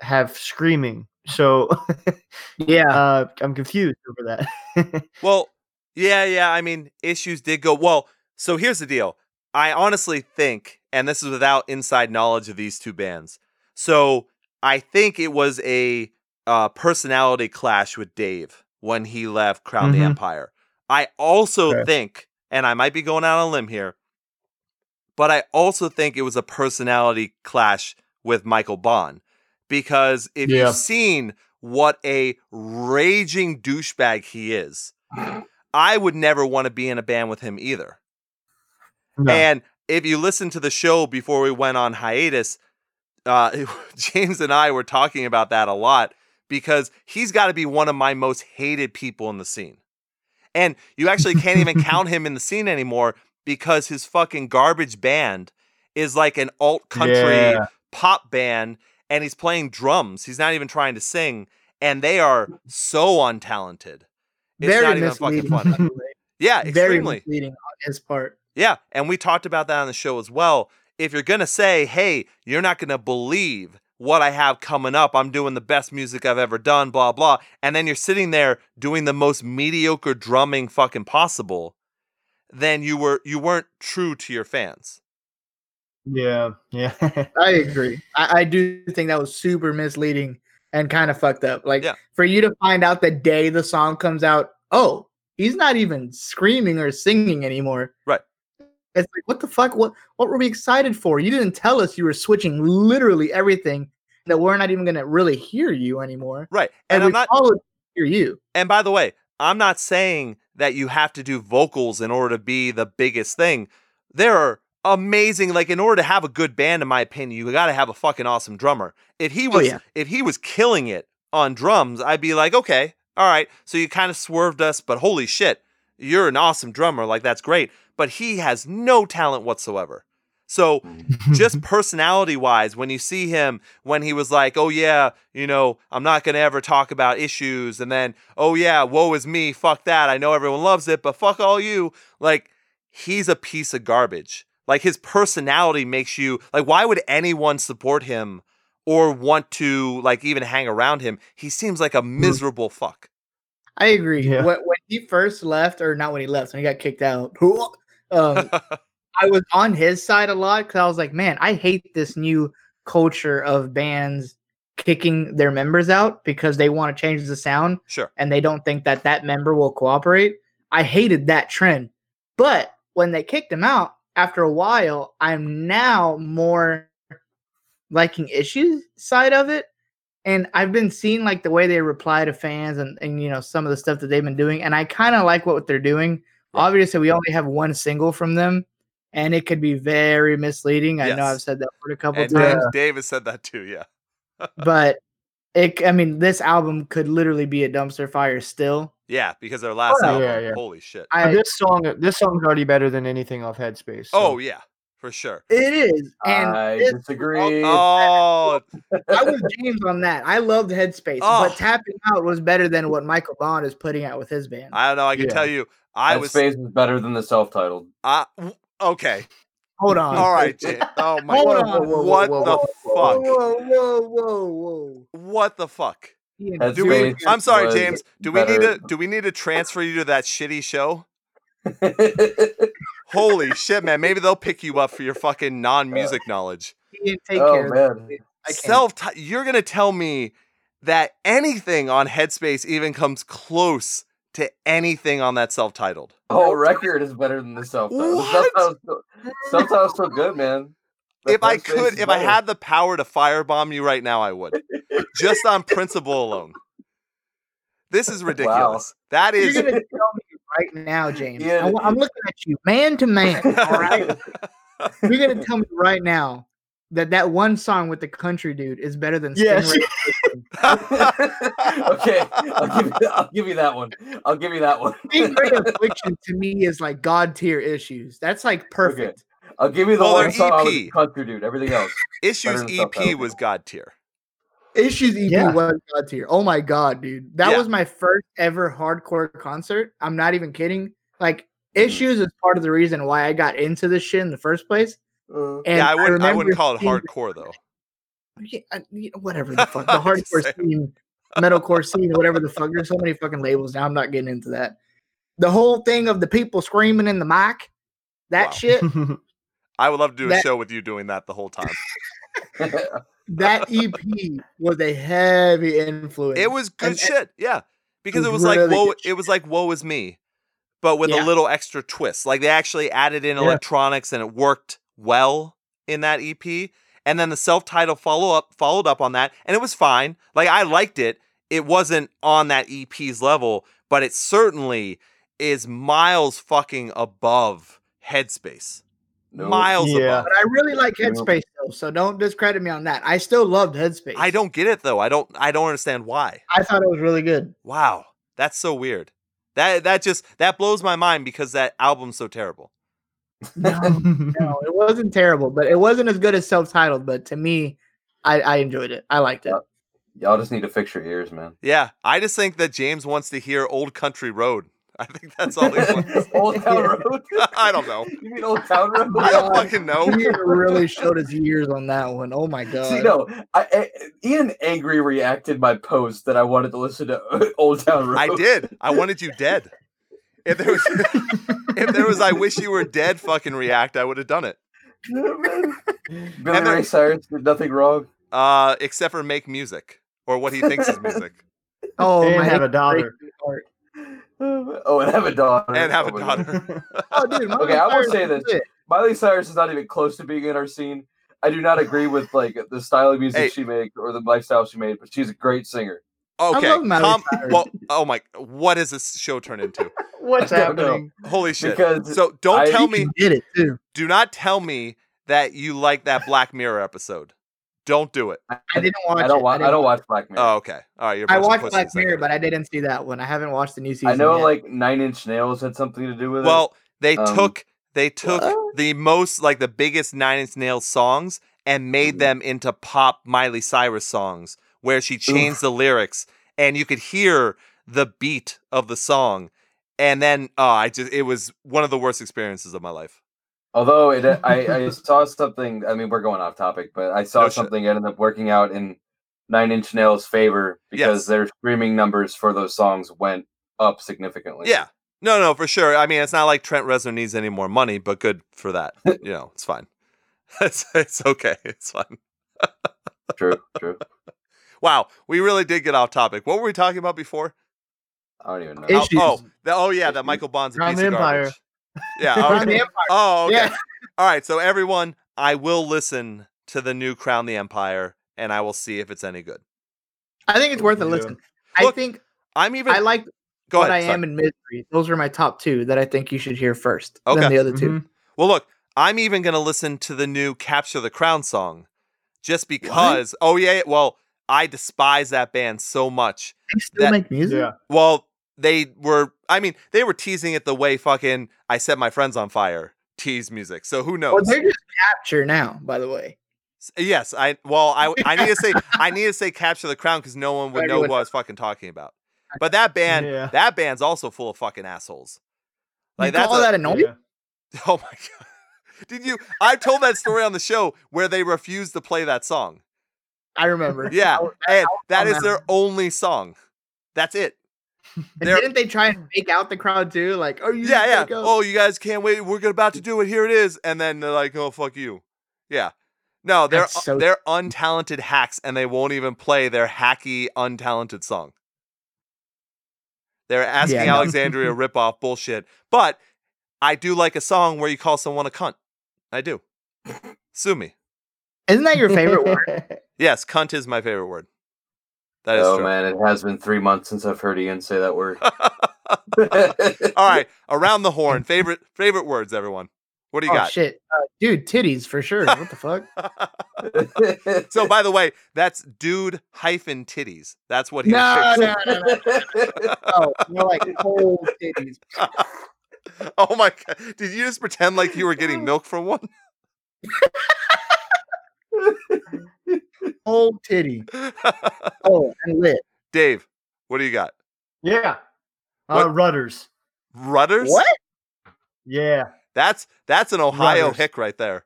have screaming. So Yeah. uh, I'm confused over that. Well, yeah, yeah. I mean, issues did go well. So here's the deal. I honestly think, and this is without inside knowledge of these two bands. So I think it was a uh, personality clash with Dave when he left Crown the Mhm. Empire. I also Okay. think, and I might be going out on a limb here, but I also think it was a personality clash with Michael Bohn because if Yeah. you've seen what a raging douchebag he is, I would never want to be in a band with him either. No. And if you listen to the show before we went on hiatus, uh, James and I were talking about that a lot because he's got to be one of my most hated people in the scene. And you actually can't even count him in the scene anymore because his fucking garbage band is like an alt country Yeah. pop band and he's playing drums. He's not even trying to sing and they are so untalented. It's Very not even fucking misleading. funny. by the way. Yeah, Very extremely. misleading on his part. Yeah, and we talked about that on the show as well. If you're going to say, "Hey, you're not going to believe what I have coming up. I'm doing the best music I've ever done, blah blah." And then you're sitting there doing the most mediocre drumming fucking possible, then you were you weren't true to your fans. Yeah, yeah. I agree. I, I do think that was super misleading and kind of fucked up. Like Yeah. for you to find out the day the song comes out, oh, he's not even screaming or singing anymore. Right. It's like, what the fuck? What what were we excited for? You didn't tell us you were switching literally everything that we're not even gonna really hear you anymore. Right. And we I'm not hear you. And by the way, I'm not saying that you have to do vocals in order to be the biggest thing. There are amazing like in order to have a good band in my opinion, you got to have a fucking awesome drummer. If he Oh, was yeah. if he was killing it on drums, I'd be like, "Okay, all right. So you kind of swerved us, but holy shit, you're an awesome drummer. Like that's great." But he has no talent whatsoever. So mm-hmm. just personality wise, when you see him, when he was like, oh yeah, you know, I'm not going to ever talk about issues. And then, oh yeah, woe is me. Fuck that. I know everyone loves it, but fuck all you. Like, he's a piece of garbage. Like, his personality makes you, like, why would anyone support him or want to, like, even hang around him? He seems like a hmm. miserable fuck. I agree. Yeah. When, when he first left, or not when he left, when he got kicked out, um, I was on his side a lot because I was like, man, I hate this new culture of bands kicking their members out because they want to change the sound sure. and they don't think that that member will cooperate. I hated that trend. But when they kicked him out, after a while, I'm now more liking issues side of it. And I've been seeing like the way they reply to fans and, and you know some of the stuff that they've been doing. And I kind of like what they're doing. Right. Obviously, we only have one single from them, and it could be very misleading. I know I've said that word a couple And times Dave, has said that too. Yeah. but it i mean this album could literally be a dumpster fire still Yeah. Because their last yeah. album, Yeah, yeah. holy shit. i this song, this song's already better than anything off Headspace. so- oh, yeah. For sure. it is and I this- disagree. Oh, i was james on that i loved headspace Oh. but tapping out was better than what michael bohn is putting out with his band I don't know. I can Yeah. tell you, I That was. space is better than the self-titled. I, w- okay. hold on All right, James. Oh my Hold god. on. Whoa, whoa, What whoa, the whoa, whoa fuck? whoa whoa whoa whoa What the fuck? Headspace Do we? I'm sorry, James. Do we need to? Do we need to transfer you to that shitty show? Holy shit, man! Maybe they'll pick you up for your fucking non-music uh, knowledge. Ian, take oh care man. this. Self. You're gonna tell me that anything on Headspace even comes close to anything on that self-titled? Oh, record is better than the self-titled. What? Self-titled's still, self-titled's still good, man. The if I could, is if I had the power to firebomb you right now, I would. Just on principle alone. This is ridiculous. That is. you're gonna tell me right now james Ian- I, am looking at you man to man all right you're gonna tell me right now that that one song with the country dude is better than Yes. Stingray okay, I'll give, you, I'll give you that one. I'll give you that one. Stingray Affliction to me is like god tier issues. That's like perfect. I'll give you the Well, one their song with EP. the country dude. Everything else. Issues EP was god tier. Issues EP Yeah. was god tier. Oh my god, dude. That Yeah. was my first ever hardcore concert. I'm not even kidding. Like Mm-hmm. Issues is part of the reason why I got into this shit in the first place. Uh, And yeah, I wouldn't. I, remember wouldn't call it seeing- hardcore though. Yeah, I- whatever the fuck. The hardcore scene, metalcore scene, whatever the fuck. There's so many fucking labels now. I'm not getting into that. The whole thing of the people screaming in the mic, that Wow. shit, I would love to do a That- show with you doing that the whole time. that EP was a heavy influence. It was good And- and- shit. Yeah, because it was was like really whoa. It was like woe is me, but with Yeah. a little extra twist. Like they actually added in Yeah. electronics, and it worked well in that EP. And then the self-titled follow up followed up on that, and it was fine. Like I liked it. It wasn't on that EP's level, but it certainly is miles fucking above Headspace. No. Miles Yeah. above. But I really like Nope. Headspace though, so don't discredit me on that. I still loved Headspace. I don't get it though. I don't. I don't understand why. I thought it was really good. Wow, that's so weird. That that just that blows my mind because that album's so terrible. No, no, it wasn't terrible, but it wasn't as good as self-titled. But to me, I, I enjoyed it. I liked it. Y'all just need to fix your ears, man. Yeah, I just think that James wants to hear "Old Country Road." I think that's all he wants. Old Town Road. I don't know. You mean Old Town Road? I don't fucking know. Ian really showed his years on that one. Oh my god! See, no, I, I, Ian angry reacted my post that I wanted to listen to Old Town Road. I did. I wanted you dead. If there was, if there was, I wish you were dead. Fucking react. I would have done it. Billy And there- Cyrus did nothing wrong. Uh, except for make music or what he thinks is music. Oh And my have a dollar. daughter. Breaking heart. oh, and have a daughter. and have Oh a my daughter. Oh, dude. Miley Okay, I will Cyrus say this. it. Miley Cyrus is not even close to being in our scene. I do not agree with like the style of music Hey. she makes or the lifestyle she made, but she's a great singer. Okay, love Miley Well, oh my, what has this show turned into? What's I know. happening? Holy shit! Because So don't I- tell me, did it too. do not tell me that you like that Black Mirror episode. Don't do it. I didn't watch. I don't it. watch. I, didn't don't watch watch Black Mirror. Oh, okay. All right, you're. a I bunch of watched Black then. Mirror, but I didn't see that one. I haven't watched the new season. I know yet. like Nine Inch Nails had something to do with it. Well, they Um, took they took what? the most like the biggest Nine Inch Nails songs and made Mhm. them into pop Miley Cyrus songs, where she changed the lyrics and you could hear the beat of the song. And then, oh, I just it was one of the worst experiences of my life. Although it, uh, I, I saw something. I mean, we're going off topic, but I saw No shit. something ended up working out in Nine Inch Nails' favor because Yes. their streaming numbers for those songs went up significantly. Yeah. No, no, for sure. I mean, it's not like Trent Reznor needs any more money, but good for that. you know, it's fine. It's it's okay. It's fine. true, true. Wow, we really did get off topic. What were we talking about before? I don't even know. Oh, Issues. oh, the- oh yeah, that Michael Bohn's a piece the of Empire. Garbage. Yeah. Crown okay. the Empire. Oh, okay. Yeah. All right. So everyone, I will listen to the new Crown the Empire, and I will see if it's any good. I think it's worth a Yeah. listen. I think I'm even. I like go what ahead. I sorry. am in misery. Those are my top two that I think you should hear first. Okay. Then the other 2 Mhm. Well, look, I'm even going to listen to the new Capture the Crown song, just because. Oh yeah. Well, I despise that band so much. They still That- make music. Yeah. Well, they were. I mean, they were teasing it the way fucking I set my friends on fire tease music. So who knows? Well, they're just capture now. By the way, Yes, I well, I I need to say I need to say capture the crown because no one would know what I was fucking talking about. But that band, Yeah. that band's also full of fucking assholes. you Like that's call a- that annoying? Yeah. oh my god. Did you? I told that story on the show where they refused to play that song. I remember. Yeah, I was- and was that on is that their only song. That's it. And didn't they try and fake out the crowd too? Like, oh, you Yeah, yeah. Oh, you guys can't wait. We're about to do it. Here it is. And then they're like, "Oh, fuck you." Yeah. No, they're so- they're untalented hacks, and they won't even play their hacky, untalented song. They're asking Yeah, no. Alexandria ripoff bullshit. But I do like a song where you call someone a cunt. I do. Sue me. Isn't that your favorite word? Yes, cunt is my favorite word. That is oh true. man, it has been three months since I've heard Ian say that word. All right, around the horn. Favorite favorite words, everyone. What do you oh got? shit, uh, dude, titties for sure. What the fuck? so, by the way, that's dude hyphen titties. That's what he No, was no, fixing. no, no. Oh, more like cold titties. oh my god! Did you just pretend like you were getting milk from one? Cold titty. Oh, and lit. Dave, what do you got? Yeah. Uh, rudders. Rudders? What? Yeah. That's that's an Ohio Rudders. hick right there.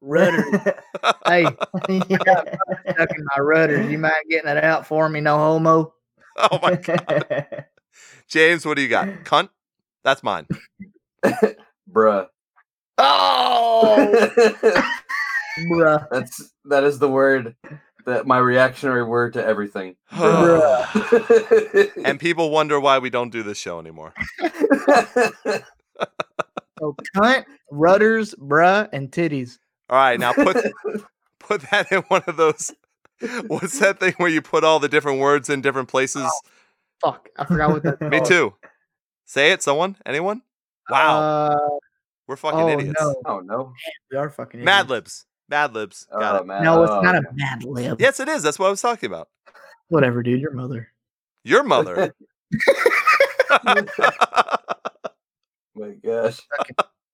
Rudders. hey, yeah. stuck in my rudders. You mind getting it out for me? No homo. Oh my god, James, what do you got? Cunt. That's mine. Bruh. Oh, bruh. That's that is the word that my reactionary word to everything. and people wonder why we don't do this show anymore. So cunt, rudders, bruh, and titties. All right, now put put that in one of those. What's that thing where you put all the different words in different places? Fuck, I forgot what that. Me too. Say it, someone, anyone? Wow, Uh, we're fucking oh idiots. no, oh no. we are fucking idiots. Mad libs. Mad libs. Got Oh, it. man. No, it's Oh, not okay. a mad lib. Yes, it is. That's what I was talking about. Whatever, dude. Your mother. Your mother. My gosh.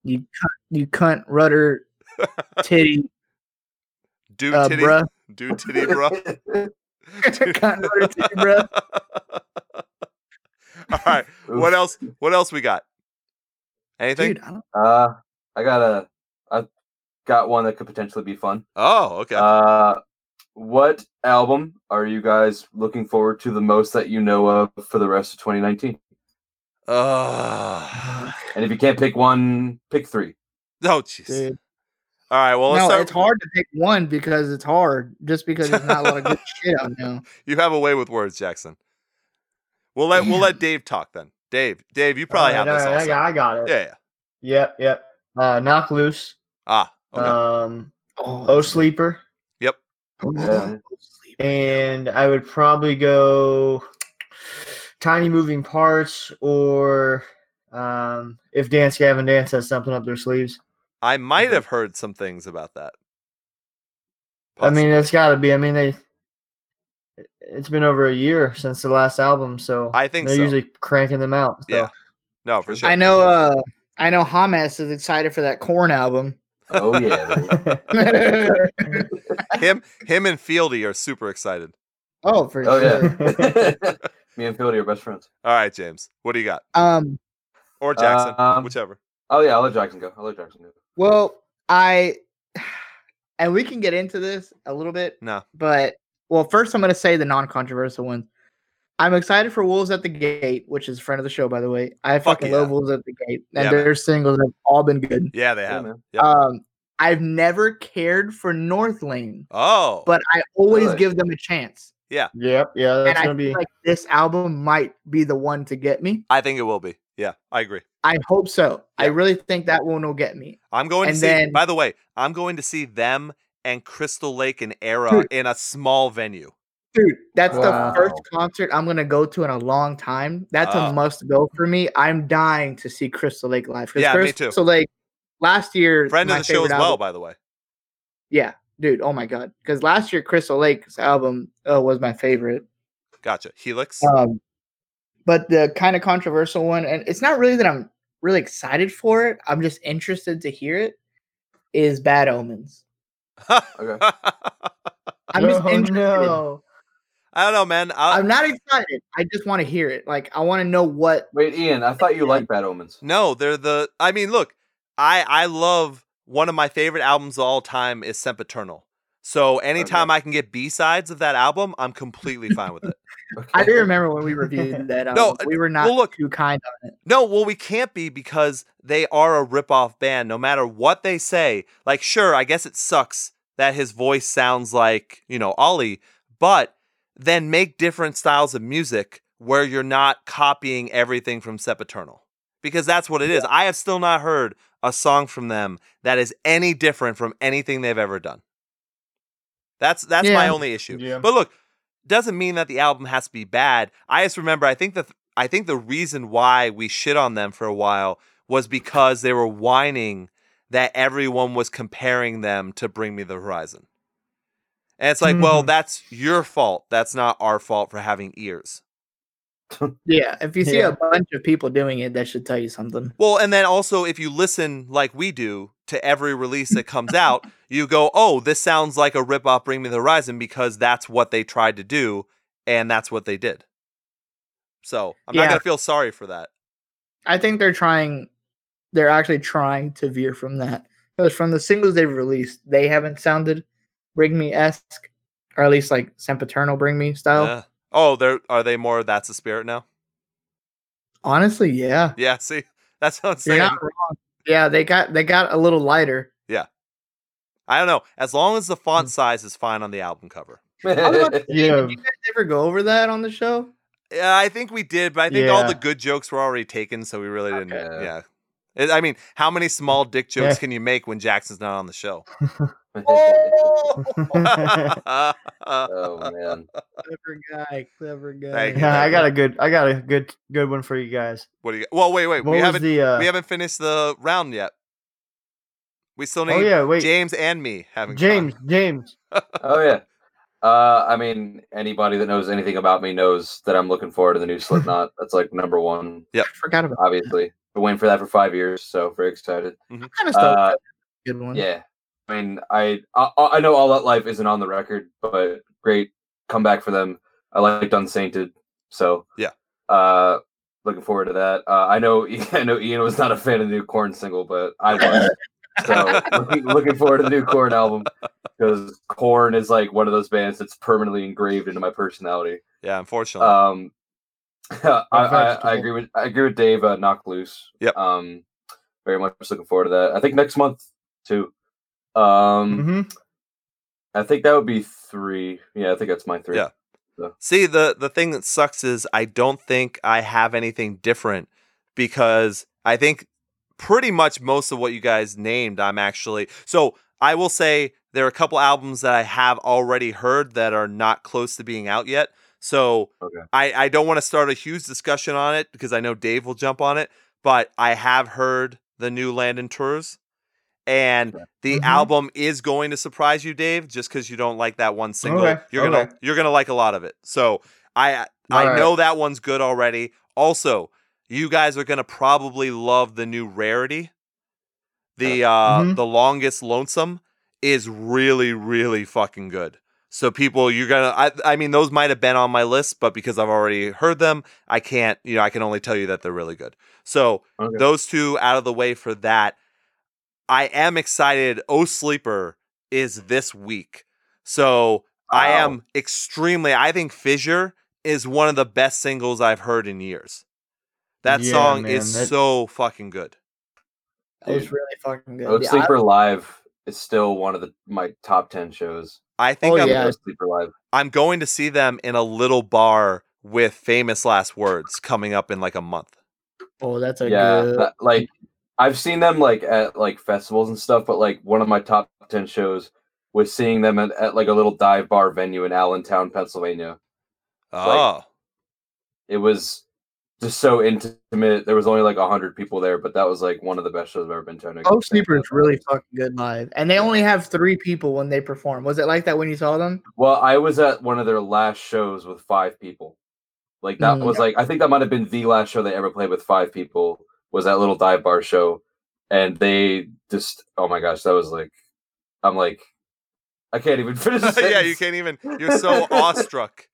You cunt, you cunt, rudder, titty, Dude uh, titty. bruh. Dude titty, bro. cunt, rudder, titty, bruh. All right. What else? What else we got? Anything? Dude, I don't, Uh, I got a, I got one that could potentially be fun. Oh, okay. Uh, what album are you guys looking forward to the most that you know of for the rest of 2019? Uh, And if you can't pick one, pick three. oh, jeez. All right. Well, let's no, start. it's hard to pick one because it's hard. Just because there's not a lot of good shit out now. You have a way with words, Jackson. We'll let we'll let Dave talk then. Dave, Dave, you probably have Alright, this. alright, I Also. got, I got it. Yeah, yeah. Yep, yep. Uh, Knocked Loose. Ah, okay. Um, oh sleeper, Yep. Yeah. and I would probably go tiny moving parts, or um, if Dance Gavin Dance has something up their sleeves. I might have heard some things about that. I mean, it's got to be. I mean, they. It's been over a year since the last album, so I think they're so. usually cranking them out. So. Yeah. no, for sure. I know. Uh, I know. Hamas is excited for that Korn album. Oh yeah. him, him, and Fieldy are super excited. oh, for Oh sure. yeah. Me and Fieldy are best friends. All right, James, what do you got? Um. Or Jackson, Um, whichever. Oh yeah, I'll let Jackson go. I'll let Jackson go. Well, I, and we can get into this a little bit, No, but well, first I'm going to say the non-controversial ones. I'm excited for Wolves at the Gate, which is a friend of the show, by the way. I Fuck fucking yeah. love Wolves at the Gate, and Yeah, man. their singles have all been good. yeah, they have. man. Yep. Um, I've never cared for North Lane, oh, but I always Really? give them a chance. Yep, yeah, And that's I gonna feel be. like this album might be the one to get me. I think it will be. Yeah, I agree. I hope so. I really think that one will get me. I'm going to And see. then- by the way, I'm going to see them and Crystal Lake and Erra in a small venue. Dude, that's Wow. the first concert I'm gonna go to in a long time. That's Oh. a must go for me. I'm dying to see Crystal Lake live. Yeah, me too. Crystal Lake last year, Friend of my the show as favorite well, album- by the way. Yeah, dude. Oh my god, because last year Crystal Lake's album uh, was my favorite. Gotcha. Helix. Um, but the kind of controversial one, and it's not really that I'm really excited for it. I'm just interested to hear it. Is Bad Omens. Okay. I'm just Oh, interested. no. I don't know, man. I, I'm not excited. I just want to hear it. Like I want to know what. Wait, Ian, I thought you liked Bad Omens. no, they're the. I mean, look, I I love one of my favorite albums of all time is Sempiternal. So anytime I can get B sides of that album, I'm completely fine with it. I do remember when we reviewed that. No, um, we were not well, look- too kind on it. No, well, we can't be because they are a rip-off band. No matter what they say, like, sure, I guess it sucks that his voice sounds like you know Ollie, but then make different styles of music where you're not copying everything from Sempiternal, because that's what it is. I have still not heard a song from them that is any different from anything they've ever done. That's that's my only issue. Yeah. But look, doesn't mean that the album has to be bad. I just remember I think the I think the reason why we shit on them for a while was because they were whining that everyone was comparing them to Bring Me the Horizon. And it's like, well, Mhm. that's your fault. That's not our fault for having ears. Yeah, if you see Yeah. a bunch of people doing it, that should tell you something. Well, and then also if you listen like we do to every release that comes out, you go, "Oh, this sounds like a rip off Bring Me the Horizon" because that's what they tried to do and that's what they did. So, I'm not going to feel sorry for that. I think they're trying. They're actually trying to veer from that because from the singles they've released, they haven't sounded Bring Me esque, or at least like Sempiternal Bring Me style. Yeah. Oh, they're are they more that's the spirit now? Honestly, yeah, Yeah, see. That's what I'm you're saying. not wrong. Yeah, they got they got a little lighter. Yeah, I don't know. As long as the Hmm. font size is fine on the album cover. I was about to say, Yeah. Did you guys ever go over that on the show? Yeah, I think we did, but I think all the good jokes were already taken, so we really didn't. Okay. Yeah. It- I mean, how many small dick jokes Yeah. can you make when Jackson's not on the show? oh man. Clever guy, clever guy. You. yeah, I got a good, I got a good, good one for you guys. What do you? Well, wait, wait. What we haven't the? Uh, we haven't finished the round yet. We still need oh yeah, wait, James and me having James, fun. James. Oh yeah. Uh, I mean, anybody that knows anything about me knows that I'm looking forward to the new Slipknot. That's like number one, I forgot about obviously. Been waiting for that for five years, so very excited. kind of stuff. Uh, good one. yeah, I mean, I, I I know All Out Life isn't on the record, but great comeback for them. I liked Unsainted, so Yeah. Uh, looking forward to that. Uh, I know I know Ian was not a fan of the new Korn single, but I was. so looking, looking forward to the new Korn album because Korn is like one of those bands that's permanently engraved into my personality. Yeah, unfortunately. Um, I, I, I agree with I agree with Dave. Uh, Knocked Loose. Yep. Um, very much looking forward to that. I think next month too. Um, hmm I think that would be three. Yeah, I think that's my three. Yeah. So. See, the the thing that sucks is I don't think I have anything different because I think pretty much most of what you guys named I'm actually so I will say there are a couple albums that I have already heard that are not close to being out yet. So Okay. I, I don't want to start a huge discussion on it because I know Dave will jump on it, but I have heard the new Landon Tewers. And Okay. the Mhm. album is going to surprise you, Dave, just because you don't like that one single. Okay, You're gonna you're gonna like a lot of it. So I I Alright. know that one's good already. Also, you guys are gonna probably love the new rarity. The uh Mhm. the longest lonesome is really, really fucking good. So people you're gonna I I mean those might have been on my list, but because I've already heard them, I can't, you know, I can only tell you that they're really good. So Okay. those two out of the way for that. I am excited. Oh Sleeper is this week. So I am oh. extremely I think Fissure is one of the best singles I've heard in years. That Yeah, song man, is that- so fucking good. That was really fucking good. Road Yeah, I- Sleeper Live is still one of the my top ten shows. I think Oh, I'm, yeah. Road Sleeper Live. I'm going to see them in a little bar with famous last words coming up in like a month. oh, that's a yeah, good. that- like I've seen them like at like festivals and stuff, but like one of my top ten shows was seeing them at, at like a little dive bar venue in Allentown, Pennsylvania. Oh, It was just so intimate. There was only like hundred people there, but that was like one of the best shows I've ever been to. Oh, couldn't Sleeper is really fucking good live, and they only have three people when they perform. Was it like that when you saw them? Well, I was at one of their last shows with five people. Like that Mm. was like I think that might have been the last show they ever played with five people. Was that little dive bar show, and they just oh my gosh, that was like I'm like I can't even finish. Yeah, you can't even. You're so awestruck.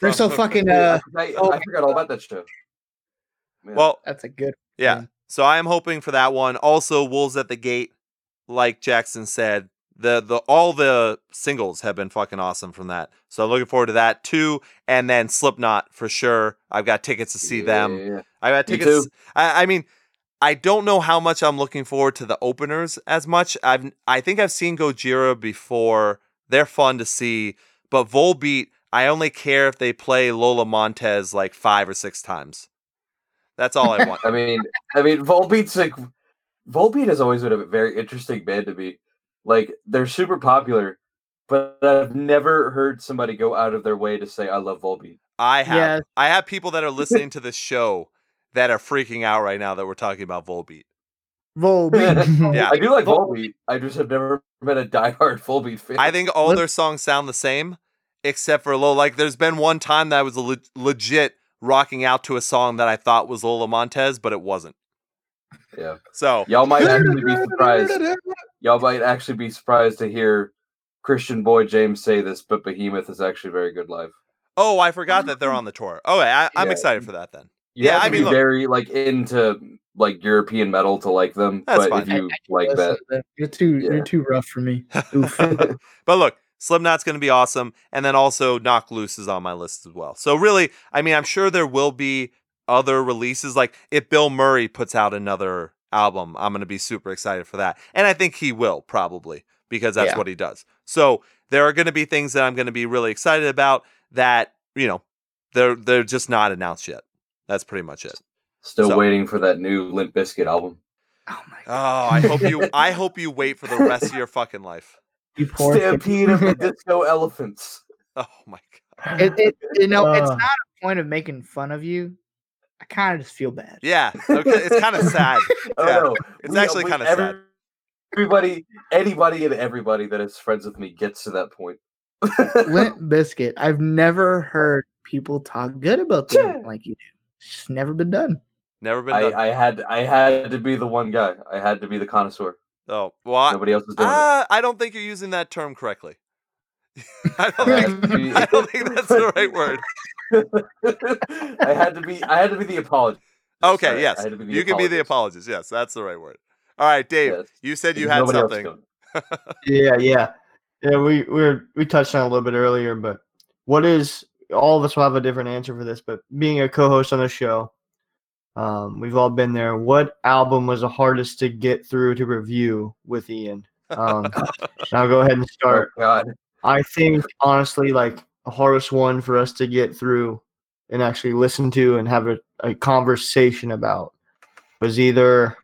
They're so from- fucking. Uh, I, oh I forgot all about that show. Man. Well, that's a good. yeah. one. So I am hoping for that one. Also, Wolves at the Gate, like Jackson said, the the all the singles have been fucking awesome from that. So looking forward to that too. And then Slipknot for sure. I've got tickets to see them. Yeah. I got tickets. I, I mean, I don't know how much I'm looking forward to the openers as much. I've I think I've seen Gojira before. They're fun to see, but Volbeat, I only care if they play Lola Montez like five or six times. That's all I want. I mean, I mean, Volbeat's like Volbeat has always been a very interesting band to me. Like they're super popular, but I've never heard somebody go out of their way to say I love Volbeat. I have Yeah. I have people that are listening to this show that are freaking out right now that we're talking about Volbeat. Volbeat. Yeah. I do like Volbeat. I just have never been a diehard Volbeat fan. I think all Let- their songs sound the same, except for Lola. Like, there's been one time that I was le- legit rocking out to a song that I thought was Lola Montez, but it wasn't. yeah. So Y'all might actually be surprised. Y'all might actually be surprised to hear Christian Boy James say this, but Behemoth is actually very good live. Oh, I forgot that they're on the tour. Oh, I, I'm Yeah. excited for that then. You Yeah, have to I mean, be look- very like into like European metal to like them. That's but fine. if you I- I like Listen that. You're too. Yeah. You're too rough for me. Oof. but look, Slipknot's going to be awesome, and then also Knocked Loose is on my list as well. So really, I mean, I'm sure there will be other releases. Like if Bill Murray puts out another album, I'm going to be super excited for that, and I think he will probably because that's Yeah. what he does. So there are going to be things that I'm going to be really excited about that you know they're they're just not announced yet. That's pretty much it. still So- waiting for that new Limp Bizkit album. oh my god. Oh. I hope you I hope you wait for the rest of your fucking life. You poor. Stampede of the Disco Elephants. Oh my god. It, it, you know, it's Uh. not a point of making fun of you. I kind of just feel bad. Yeah, okay, it's kind of sad. Oh Yeah, no, it's actually kinda sad. Everybody, anybody, and everybody that is friends with me gets to that point. Limp Biscuit. I've never heard people talk good about them like you do. It's just never been done. Never been I, done. I had, I had to be the one guy. I had to be the connoier. Oh, well, I, Nobody else was doing uh, I don't think you're using that term correctly. I don't think. I don't think that's the right word. I had to be. I had to be the apologist. Okay, Sorry, I yes, had to be you can be the apologist. Yes, that's the right word. All right, Dave, Yes. you said you because had something. Yeah, yeah, yeah. We we were we touched on it a little bit earlier, but what is all of us will have a different answer for this. But being a co-host on the show, um, we've all been there. What album was the hardest to get through to review with Ian? Um, I'll go ahead and Oh start. God, I think honestly, like the hardest one for us to get through and actually listen to and have a, a conversation about was either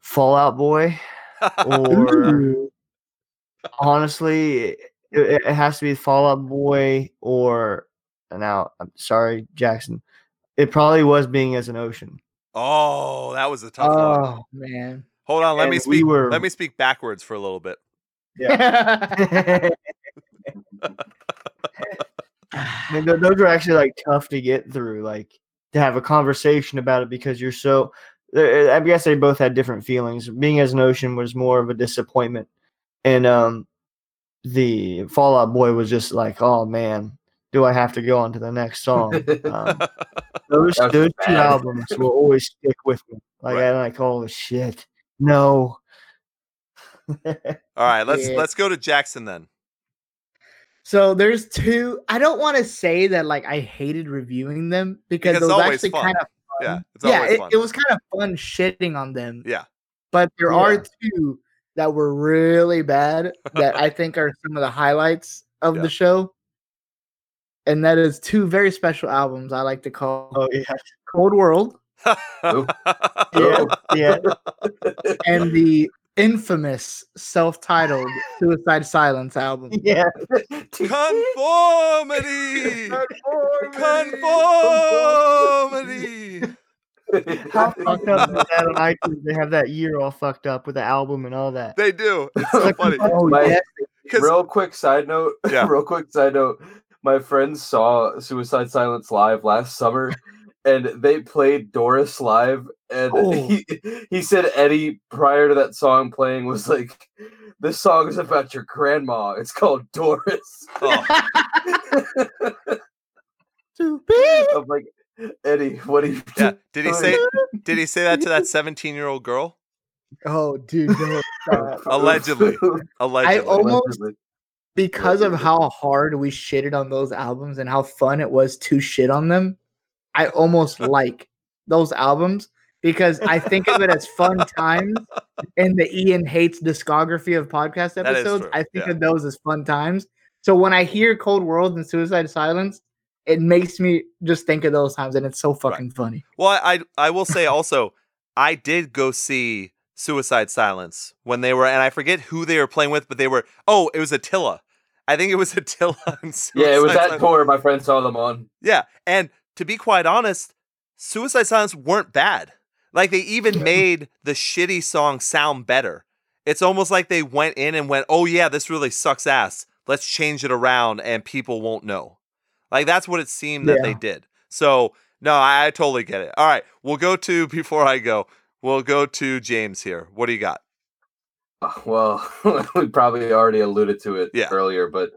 Fallout Boy or honestly, it, it has to be Fallout Boy or now I'm sorry, Jackson. It probably was being as an ocean. Oh, that was a tough one. Oh man. Hold on, let me and we speak. were- Let me speak backwards for a little bit. Yeah. th- those are actually like tough to get through, like to have a conversation about it because you're so. uh, I guess they both had different feelings. Being as an ocean was more of a disappointment, and um, the Fallout Boy was just like, oh man, do I have to go on to the next song? Um, those That was those two albums will always stick with me. Like Right. I'm like, oh shit, no. All right, let's Yeah. let's go to Jackson then. So there's two. I don't want to say that like I hated reviewing them because, Because it was actually fun. kind of Yeah, it's yeah. It, fun. it was kind of fun shitting on them. Yeah. But there Yeah. are two that were really bad that I think are some of the highlights of Yeah. the show. And that is two very special albums I like to call oh yeah, Cold World yeah, oh, yeah. and the infamous self-titled Suicide Silence album. yeah. Conformity. Conformity. How fucked up is that on iTunes? They have that year all fucked up with the album and all that. They do. It's so funny. Oh My- yeah. 'Cause- real quick side note. Yeah. real quick side note. My friends saw Suicide Silence live last summer, and they played Doris live. And Oh. he he said Eddie prior to that song playing was like, "This song is about your grandma. It's called Doris." Oh, I'm like, Eddie, what are you? yeah. Did he say? Did he say that to that seventeen-year-old girl? Oh, dude, no, stop. Allegedly. Allegedly. almost- Allegedly. Because of how hard we shitted on those albums and how fun it was to shit on them, I almost like those albums because I think of it as fun times in the Ian Hates discography of podcast episodes. I think yeah. of those as fun times. So when I hear Cold World and Suicide Silence, it makes me just think of those times and it's so fucking funny. Well, I I I will say also, I did go see Suicide Silence when they were, and I forget who they were playing with, but they were. Oh, it was Attila. I think it was Attila. And Yeah, it was that Silence. tour. My friend saw them on. Yeah, and to be quite honest, Suicide Silence weren't bad. Like they even made the shitty song sound better. It's almost like they went in and went, "Oh yeah, this really sucks ass. Let's change it around and people won't know." Like that's what it seemed that they did. So, no, I, I totally get it. All right, we'll go to before I go. We'll go to James here. What do you got? Well, we probably already alluded to it Yeah. earlier, but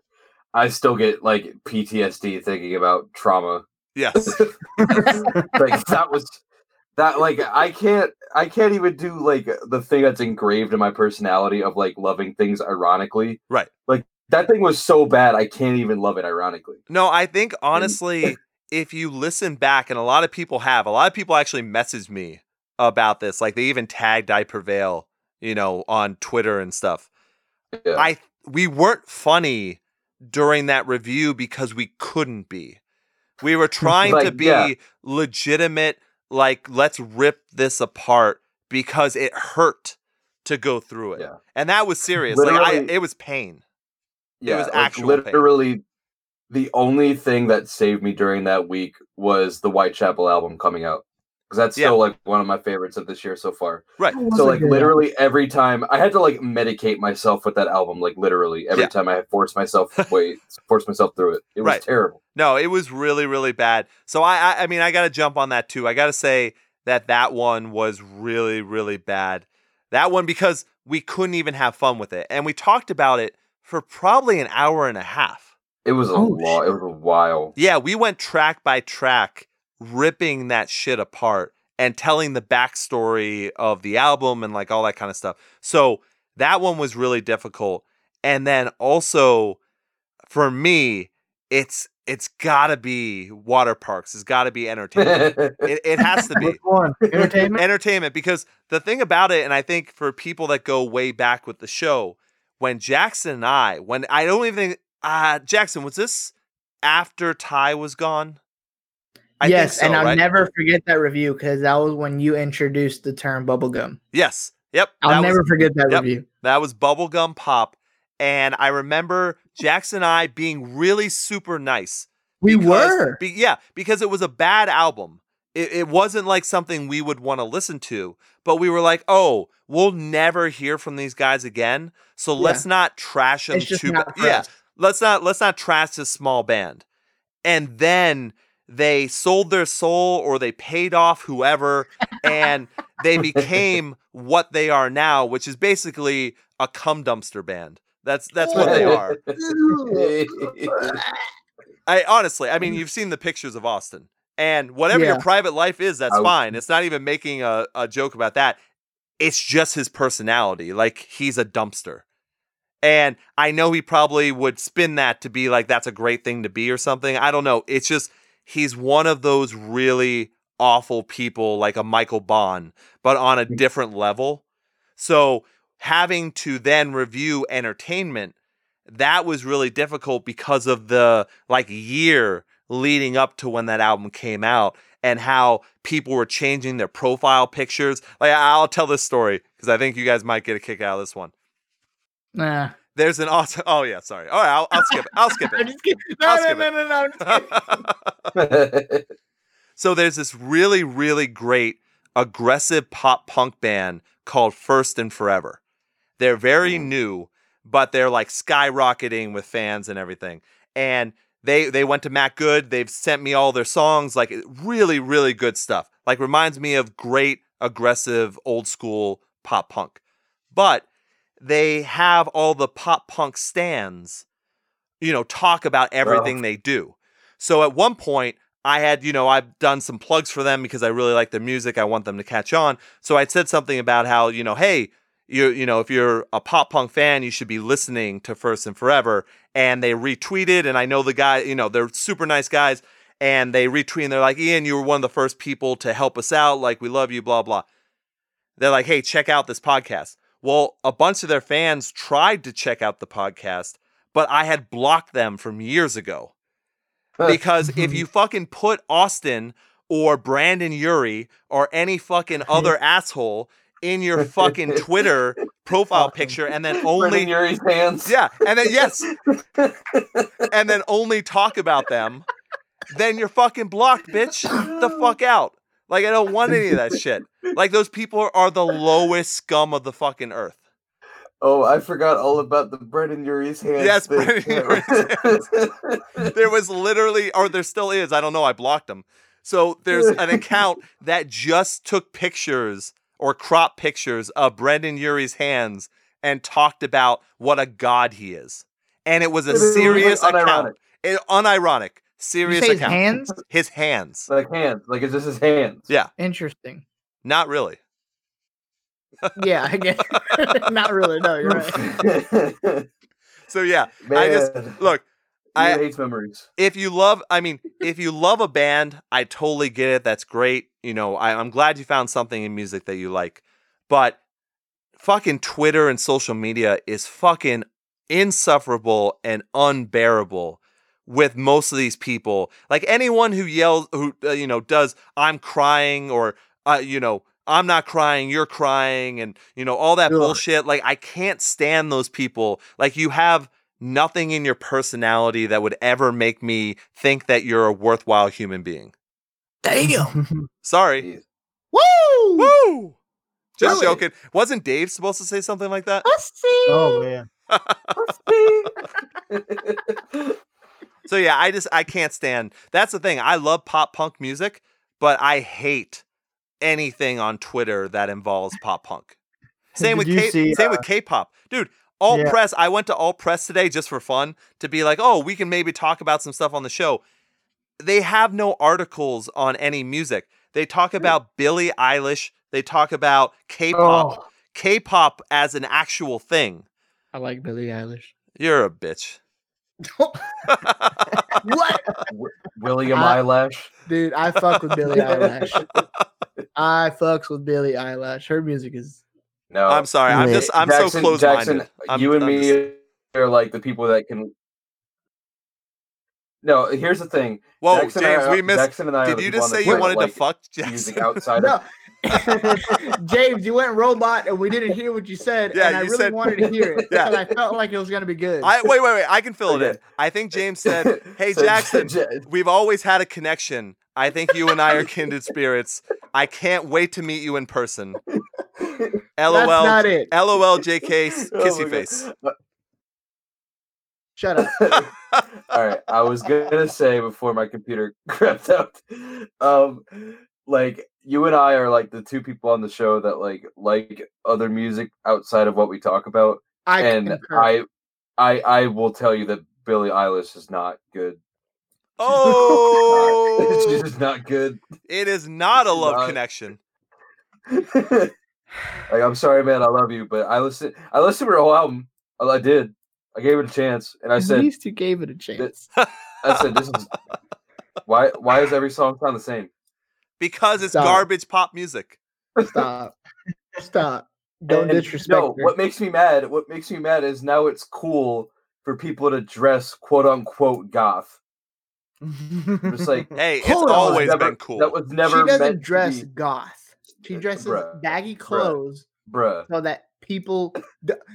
I still get like PTSD thinking about trauma. Yes. like that was that like I can't I can't even do like the thing that's engraved in my personality of like loving things ironically. Right. Like that thing was so bad I can't even love it ironically. No, I think honestly, if you listen back, and a lot of people have, a lot of people actually messaged me about this. Like they even tagged I Prevail, you know, on Twitter and stuff. Yeah. I we weren't funny during that review because we couldn't be. We were trying to be yeah. legitimate, like let's rip this apart because it hurt to go through it. Yeah. And that was serious. like I it was pain. yeah, was like, actual pain. literally the only thing that saved me during that week was the Whitechapel album coming out. Because that's Yeah. still like one of my favorites of this year so far. Right. So like literally every time I had to like medicate myself with that album, like literally every Yeah. time I had forced myself wait, forced myself through it. It was Right. terrible. No, it was really, really bad. So I, I, I mean, I got to jump on that too. I got to say that that one was really, really bad. That one because we couldn't even have fun with it, and we talked about it for probably an hour and a half. It was a Oh, lot. It was a while. Yeah, we went track by track, ripping that shit apart and telling the backstory of the album and like all that kind of stuff. So that one was really difficult. And then also for me, it's it's gotta be Waterparks. It's gotta be entertainment. it, it has to be Entertainment? entertainment because the thing about it, and I think for people that go way back with the show, when Jackson and I, when I don't even think uh Jackson, was this after Ty was gone? I yes, so, and I'll right? never forget that review because that was when you introduced the term bubblegum. Yes. Yep. I'll that was- never forget that yep. review. That was Bubblegum Pop. And I remember Jackson and I being really super nice. We because- were. be- yeah, because it was a bad album. It, it wasn't like something we would want to listen to, but we were like, oh, we'll never hear from these guys again. So let's not trash them too not ba- Yeah, let's not let's not trash this small band. And then they sold their soul or they paid off whoever and they became what they are now, which is basically a cum dumpster band. That's that's what they are. I honestly, I mean, you've seen the pictures of Awsten, and whatever your private life is, that's I- fine. It's not even making a, a joke about that. It's just his personality. Like he's a dumpster. And I know he probably would spin that to be like that's a great thing to be or something. I don't know. It's just he's one of those really awful people like a Michael Bohn, but on a mm. different level. So having to then review entertainment that was really difficult because of the like year leading up to when that album came out and how people were changing their profile pictures. Like I'll tell this story because I think you guys might get a kick out of this one. Nah. There's an awesome. Oh yeah, sorry. All right, I'll, I'll skip it. I'll skip it. I'm just kidding. No, no, no, no, no, I'm just kidding. so there's this really, really great aggressive pop punk band called First and Forever. They're very mm-hmm. new, but they're like skyrocketing with fans and everything. And they they went to Matt Good. They've sent me all their songs, like really, really good stuff. Like reminds me of great aggressive old school pop punk. But they have all the pop punk stands, you know, talk about everything they do. So at one point, I had, you know, I've done some plugs for them because I really like their music. I want them to catch on. So I'd said something about how, you know, hey, you you know, if you're a pop punk fan, you should be listening to First and Forever. And they retweeted, and I know the guy, you know, they're super nice guys, and they retweet and they're like, Ian, you were one of the first people to help us out. Like, we love you, blah, blah. They're like, hey, check out this podcast. Well, a bunch of their fans tried to check out the podcast, but I had blocked them from years ago because if you fucking put Awsten or Brendon Urie or any fucking other asshole in your fucking Twitter profile picture and then only Urie's hands. yeah, and then yes, and then only talk about them, then you're fucking blocked, bitch. The fuck out. Like I don't want any of that shit. Like those people are the lowest scum of the fucking earth. Oh, I forgot all about the bread Brendon Urie's hands. Yes, thing. Brendon There was literally, or there still is. I don't know. I blocked them. So there's an account that just took pictures or crop pictures of Brendon Urie's hands and talked about what a god he is. And it was a It serious unironic. account. It, unironic. You Serious say his hands? His hands. like hands, like it's just his hands. Yeah. Interesting. Not really. Yeah, I guess. Not really. No, you're right. So yeah, Man, I just look. I I hates memories. if you love, I mean, if you love a band, I totally get it. That's great. You know, I, I'm glad you found something in music that you like. But fucking Twitter and social media is fucking insufferable and unbearable with most of these people. Like anyone who yells, who uh, you know does, "I'm crying" or uh, you know. I'm not crying, you're crying, and you know, all that Ugh. bullshit. Like, I can't stand those people. Like, you have nothing in your personality that would ever make me think that you're a worthwhile human being. Damn. Sorry. Jeez. Woo! Woo! Just Really? joking. Wasn't Dave supposed to say something like that? oh man. So yeah, I just I can't stand. That's the thing. I love pop punk music, but I hate anything on Twitter that involves pop punk. Same with K- see, same uh, with K-pop, dude. All Yeah. press. I went to Alt Press today just for fun to be like, oh, we can maybe talk about some stuff on the show. They have no articles on any music. They talk about Billie Eilish. They talk about K-pop. Oh, K-pop as an actual thing. I like Billie Eilish. You're a bitch. What? William I- Eyelash. Dude, I fuck with Billie Eilish. I fucks with Billie Eilish. Her music is No, I'm sorry. I'm just I'm Jackson- so close-minded. Jackson, I'm- you and I'm me just- are like the people that can no. Here's the thing. Whoa, Jackson James, I- we missed. Jackson and I Did you just say you wanted like to fuck music Jackson? outside No. James, you went robot and we didn't hear what you said. Yeah, and I really said- wanted to hear it. Yeah. Because I felt like it was gonna be good. I wait, wait, wait. I can fill it in. I think James said, "Hey, So, Jackson, Ja- we've always had a connection. I think you and I are kindred spirits. I can't wait to meet you in person." LOL. That's LOL. not it. LOL. JK. s- Oh Kissy face. God. Shut up. All right, I was gonna say before my computer crapped out, um, like you and I are like the two people on the show that like like other music outside of what we talk about, I and concur. I, I, I will tell you that Billie Eilish is not good. Oh, She's just not good. it is not a love Not- connection. like I'm sorry, man, I love you, but I listened. I listened to her whole album. I I did. I gave it a chance, and I At said, least you gave it a chance. I said, this is why. Why is every song sound the same? Because it's Stop. garbage pop music. Stop. Stop. Don't And- disrespect No, her. what makes me mad? What makes me mad is now it's cool for people to dress quote unquote goth. Just like Hey, it's on. always never- been cool. That was never she doesn't meant to dress be- goth. She dresses Bruh. baggy clothes bruh. so that people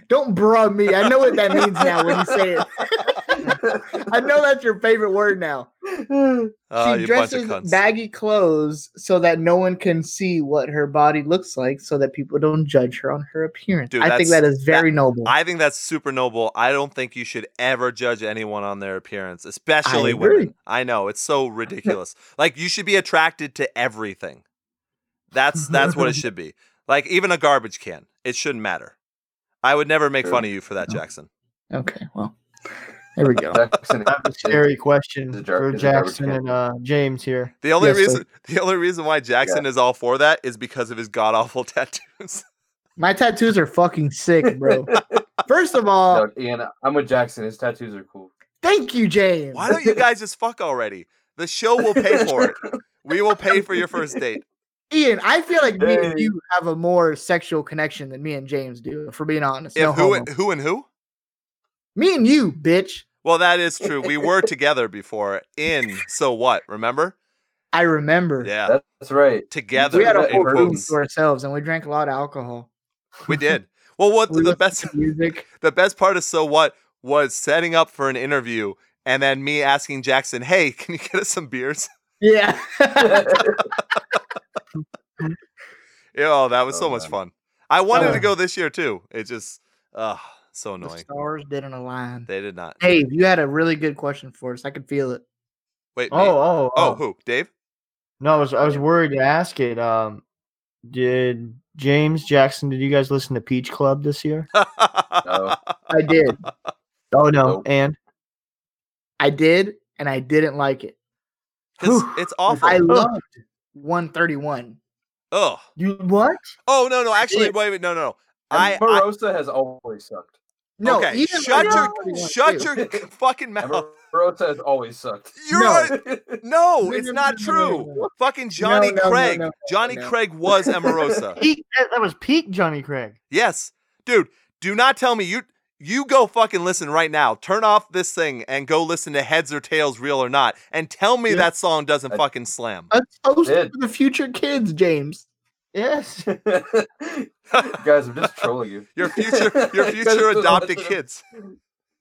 don't bruh me. I know what that means now when you say it. I know that's your favorite word now. Oh, she you bunch of dresses baggy clothes so that no one can see what her body looks like, so that people don't judge her on her appearance. Dude, I think that's- that is very noble. I think that's super noble. I don't think you should ever judge anyone on their appearance, especially agree. women. I know it's so ridiculous. like you should be attracted to everything. That's that's what it should be. Like even a garbage can, it shouldn't matter. I would never make fun of you for that, Jackson. okay, well, there we go. Jackson, I have a scary question jar- for it's a garbage Jackson and uh, James here. The only Yes, sir. reason the only reason why Jackson is all for that is because of his god awful tattoos. My tattoos are fucking sick, bro. First of all, no, Ian, I'm with Jackson. His tattoos are cool. thank you, James. why don't you guys just fuck already? The show will pay for it. We will pay for your first date. Ian, I feel like me and you have a more sexual connection than me and James do, for being honest. If No who homo. and, who and who? Me and you, bitch. Well, that is true. We were together before in So What, remember? I remember. Yeah. That's right. Together We had a whole room to ourselves and we drank a lot of alcohol. We did. Well, what We the best music. the best part of So What was setting up for an interview and then me asking Jackson, "Hey, can you get us some beers?" Yeah. Oh, that was so Oh, much man. fun. I wanted to Uh. go this year too. It just, uh, so the annoying. stars didn't align. They did not. Dave, you had a really good question for us. I could feel it. Wait. me? Oh, oh, oh, who? Dave? No, I was I was worried to ask it. Um, did James Jackson? Did you guys listen to Peach Club this year? I did. Oh no, Nope. and I did, and I didn't like it. 'Cause it's awful. I loved 131. Oh, you what? oh no, no. Actually, did. wait, wait, no, no. no. I, I has always sucked. No, okay. even Shut your 131 shut too. your fucking mouth. Emarosa has always sucked. You're No. a- no, No, it's not no, no, no, true. Fucking Johnny no, no, Craig. no, Johnny no. Craig was Emarosa. Peak, that, that was peak Johnny Craig. yes, dude. Do not tell me you you go fucking listen right now. Turn off this thing and go listen to Heads or Tails, Real or Not, and tell me Yeah. that song doesn't I- fucking slam. A toast Did. the future kids, James. Yes. Guys, I'm just trolling you. Your future, your future don't adopted kids.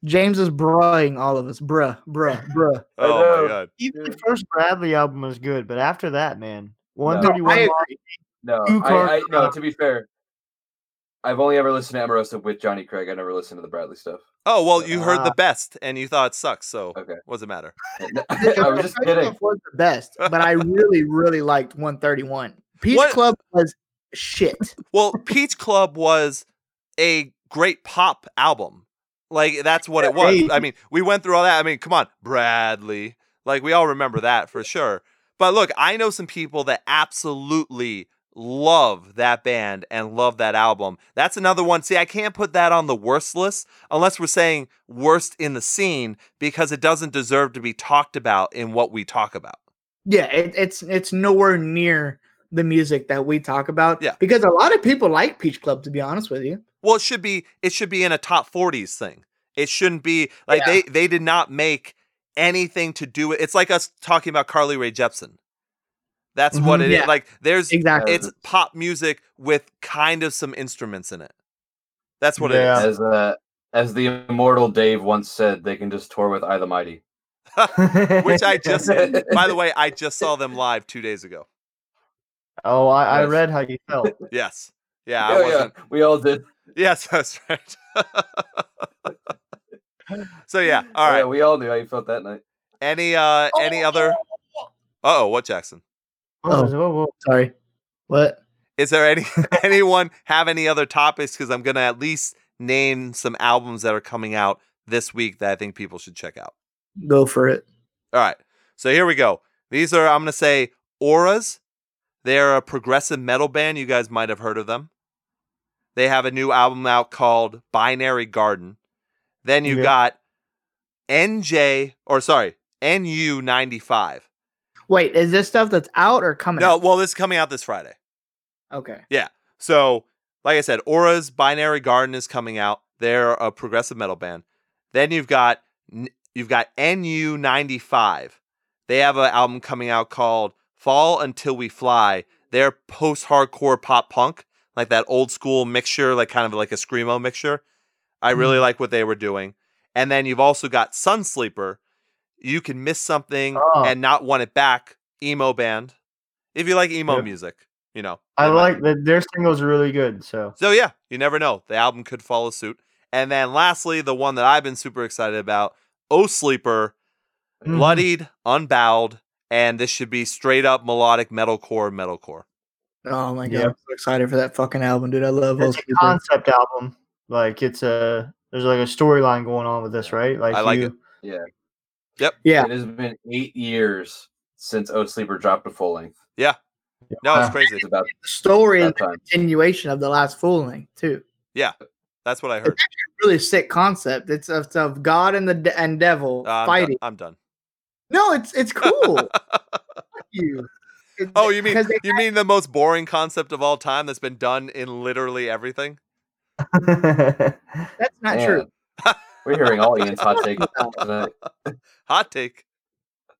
James is bruhing all of us. Bruh, bruh, bruh. Oh my god. Even the first Bradley album was good, but after that, man, one I thirty one. agree. No, I, I no. To be fair, I've only ever listened to Emarosa with Johnny Craig. I never listened to the Bradley stuff. Oh well, you heard the Ah. best and you thought it sucks. So Okay. what's it matter? I was just kidding. was the best, but I really, really liked 131. Peach What- Club was shit. Well, Peach Club was a great pop album. Like that's what it was. I mean, we went through all that. I mean, come on, Bradley. Like we all remember that for sure. But look, I know some people that absolutely love that band and love that album. That's another one. See, I can't put that on the worst list unless we're saying worst in the scene because it doesn't deserve to be talked about in what we talk about. Yeah, it, it's it's nowhere near the music that we talk about. Yeah. because a lot of people like Peach Club. To be honest with you, Well, it should be it should be in a top 40s thing. It shouldn't be like Yeah. they they did not make anything to do with. It's like us talking about Carly Rae Jepsen. That's what Mhm. it is. Yeah. Like there's Exactly. it's pop music with kind of some instruments in it. That's what Yeah. it is. As uh, as the immortal Dave once said, they can just tour with I the Mighty. Which I just, by the way, I just saw them live two days ago. oh, I, I read how you felt. Yes. Yeah, I Oh, yeah, wasn't. we all did. Yes, that's right. so yeah, all right. Yeah, we all knew how you felt that night. Any uh any other Uh oh, what Jackson? Oh, oh. Whoa, whoa. Sorry. What? Is there any anyone have any other topics? Because I'm gonna at least name some albums that are coming out this week that I think people should check out. Go for it. All right. So here we go. These are I'm gonna say Auras. They're a progressive metal band. You guys might have heard of them. They have a new album out called Binary Garden. Then you Yeah. got NJ or sorry, NU95. Wait, is this stuff that's out or coming? No, out? well, this is coming out this Friday. Okay. Yeah. So, like I said, Aura's Binary Garden is coming out. They're a progressive metal band. Then you've got you've got NU95. They have an album coming out called Fall Until We Fly. They're post-hardcore pop punk, like that old school mixture, like kind of like a screamo mixture. I really mm-hmm. like what they were doing. And then you've also got Sunsleeper. You can miss something Oh. and not want it back. Emo band. If you like emo Yep. music, you know. I they like that. Their singles are really good. So so yeah, you never know. The album could follow suit. And then lastly, the one that I've been super excited about, Oh Sleeper, Mhm. bloodied, unbowed, and this should be straight up melodic metalcore, metalcore. Oh my god, Yeah. I'm so excited for that fucking album, dude. I love it's those a concept album. Like it's a there's like a storyline going on with this, right? Like I like you, it. Yeah. It has been eight years since Oat Sleeper dropped a full length. Yeah. No, it's Uh, crazy. It's about The story is that the continuation of the last full length too. Yeah. That's what I heard. Really sick concept. It's of, it's of God and the de- and devil Uh, I'm, fighting. done. I'm done. No, it's it's cool. You. It- oh, you mean because they- you mean the most boring concept of all time that's been done in literally everything? that's not true. Man, We're hearing all Ian's hot takes tonight. Hot take.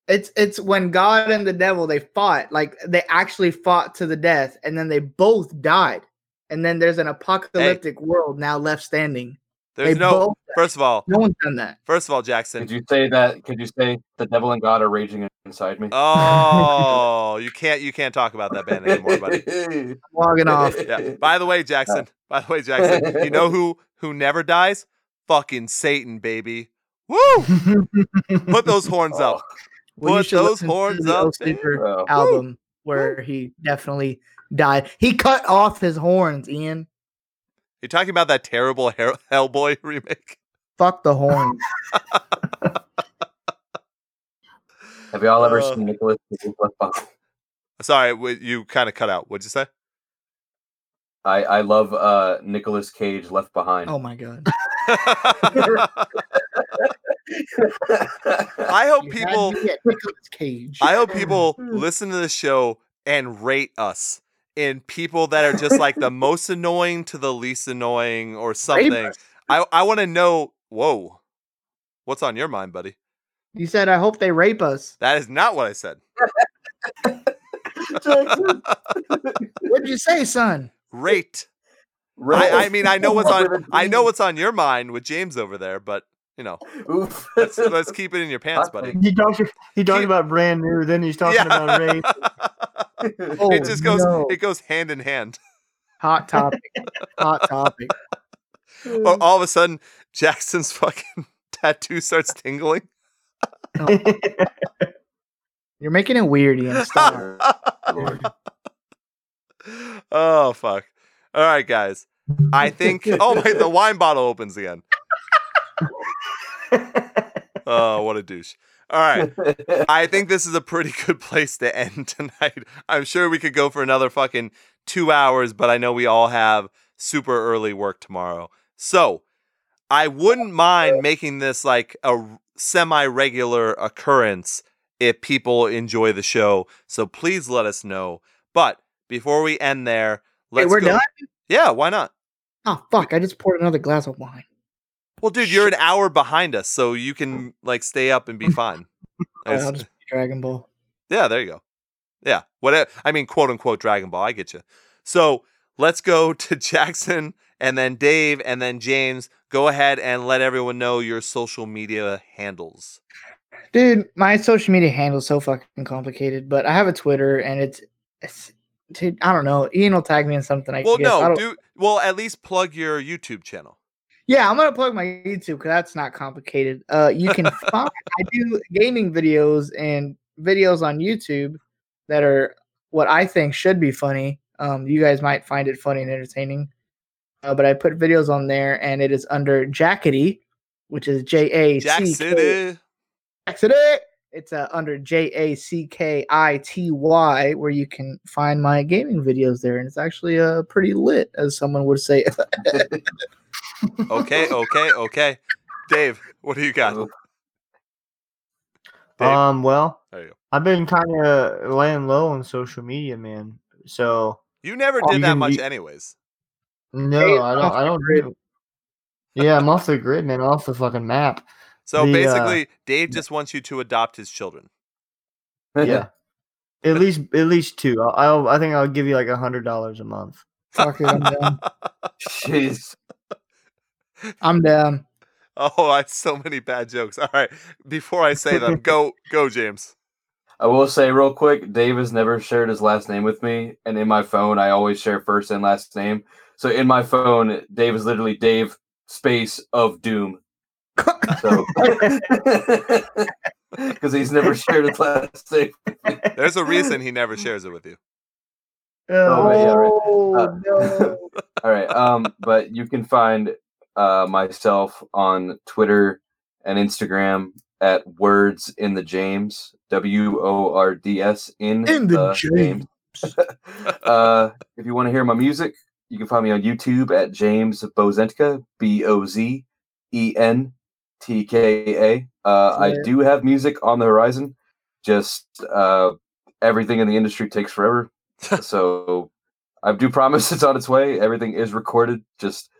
It's it's when God and the devil they fought, like they actually fought to the death, and then they both died. And then there's an apocalyptic world now left standing. There's They no. both- First of all, No one's done that. first of all, Jackson. Could you say that? Could you say the devil and God are raging inside me? Oh, you can't you can't talk about that band anymore, buddy. I'm logging off. Yeah. By the way, Jackson. By the way, Jackson. You know who who never dies? Fucking Satan, baby. Woo! Put those horns up. Well, Put those horns the up, Oh. album where he definitely died. He cut off his horns, Ian. You're talking about that terrible Hell- Hellboy remake. Fuck the horns. Have y'all ever Uh. seen Nicolas Cage Left Behind? Sorry, you kind of cut out. What'd you say? I I love uh Nicolas Cage Left Behind. Oh my god. I hope You people me at Nicolas Cage. I hope people hmm. listen to the show and rate us in people that are just like the most annoying to the least annoying or something. I I want to know. Whoa, what's on your mind, buddy? You said I hope they rape us. That is not what I said. Hmm. What'd you say, son? Rate. Right. I, I mean, I know what's on. I know what's on your mind with James over there, but you know, let's let's keep it in your pants, buddy. he talks he talked Keep- about brand new, then he's talking about rape. Oh, it just goes. no. It goes hand in hand. Hot topic. Hot topic. Or all of a sudden, Jackson's fucking tattoo starts tingling. Oh. You're making it weird, Ian. Stop. oh fuck! All right, guys. I think. Oh my! The wine bottle opens again. Oh, what a douche! All right. I think this is a pretty good place to end tonight. I'm sure we could go for another fucking two hours, but I know we all have super early work tomorrow. So I wouldn't mind making this like a semi regular occurrence if people enjoy the show. So please let us know. But before we end there, Let's we're go. done? Yeah, why not? Oh fuck! I just poured another glass of wine. Well, dude, you're an hour behind us, so you can like stay up and be fine. Oh, I'll just Dragon Ball. yeah, there you go. Yeah, whatever. I mean, quote unquote Dragon Ball. I get you. So let's go to Jackson and then Dave and then James. Go ahead and let everyone know your social media handles. Dude, my social media handle is so fucking complicated, but I have a Twitter and it's, it's dude, I don't know. Ian will tag me in something. I Well, guess. I no, don't- do well at least plug your YouTube channel. Yeah, I'm gonna plug my YouTube because that's not complicated. Uh, you can find I do gaming videos and videos on YouTube that are what I think should be funny. Um, you guys might find it funny and entertaining. Uh, but I put videos on there, and it is under Jackety, which is J A Jack C K City. Jackety. It's uh, under J A C K I T Y, where you can find my gaming videos there, and it's actually uh pretty lit, as someone would say. Okay, okay, okay. Dave, what do you got? Dave, Um, well, there you go. I've been kind of laying low on social media, man. So You never did that much, you- anyways. no, Hey, I don't. I don't. Do, yeah, I'm off the grid, man. Off the fucking map. So The, uh, basically, Dave just wants you to adopt his children. Yeah, at least at least two. I'll, I'll I think I'll give you like a hundred dollars a month. Fuck it, I'm down. Jeez. I'm down. Oh, I have so many bad jokes. All right, before I say them, go, go, James. I will say real quick, Dave has never shared his last name with me, and in my phone, I always share first and last name. So in my phone, Dave is literally Dave space of Doom. So because he's never shared his last name. There's a reason he never shares it with you. Oh, yeah, right. Oh, Uh, no. All right. Um, but you can find uh myself on Twitter and Instagram at words in the James. W O R D S in, In the James. uh, if you want to hear my music, you can find me on YouTube at James Bozentka, B O Z E N T K A. Uh, I do have music on the horizon. Just uh, everything in the industry takes forever. so I do promise it's on its way. Everything is recorded. Just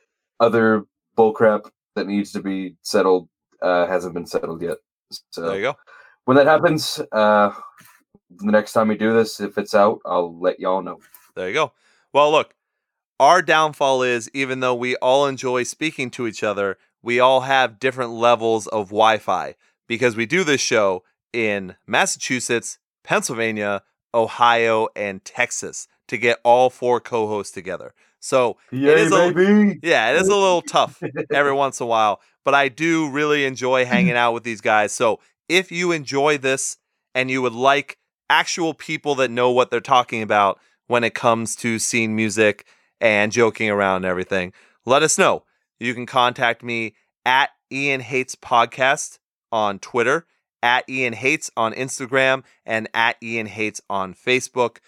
other bullcrap that needs to be settled uh, hasn't been settled yet. So There you go. when that happens, uh, the next time we do this, if it's out, I'll let y'all know. There you go. Well, look, our downfall is even though we all enjoy speaking to each other, we all have different levels of Wi Fi because we do this show in Massachusetts, Pennsylvania, Ohio, and Texas to get all four co hosts together. So, Yay, is a- baby! yeah, it is a little tough every once in a while, but I do really enjoy hanging out with these guys. So if you enjoy this and you would like actual people that know what they're talking about when it comes to scene music and joking around and everything, let us know. You can contact me at Ian Hates Podcast on Twitter, at Ian Hates on Instagram, and at Ian Hates on Facebook.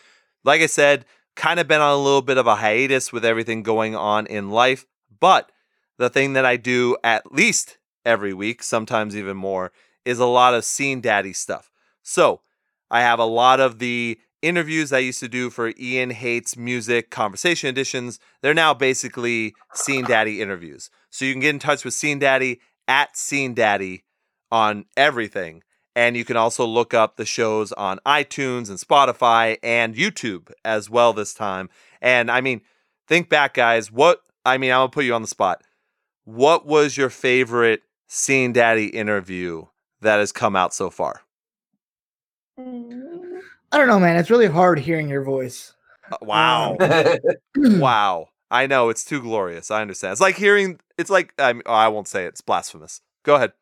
Like I said, kind of been on a little bit of a hiatus with everything going on in life, but the thing that I do at least every week, sometimes even more, is a lot of Scene Daddy stuff. So I have a lot of the interviews I used to do for Ian Hates Music Conversation Editions. They're now basically Scene Daddy interviews. So you can get in touch with Scene Daddy at Scene Daddy on everything. And you can also look up the shows on iTunes and Spotify and YouTube as well this time. And I mean, think back, guys. What I mean, I'm gonna put you on the spot. What was your favorite Scene Daddy interview that has come out so far? Mm. I don't know, man. It's really hard hearing your voice. Uh, Wow. wow. I know it's too glorious. I understand. It's like hearing. It's like I, mean, oh, I won't say it. It's blasphemous. Go ahead.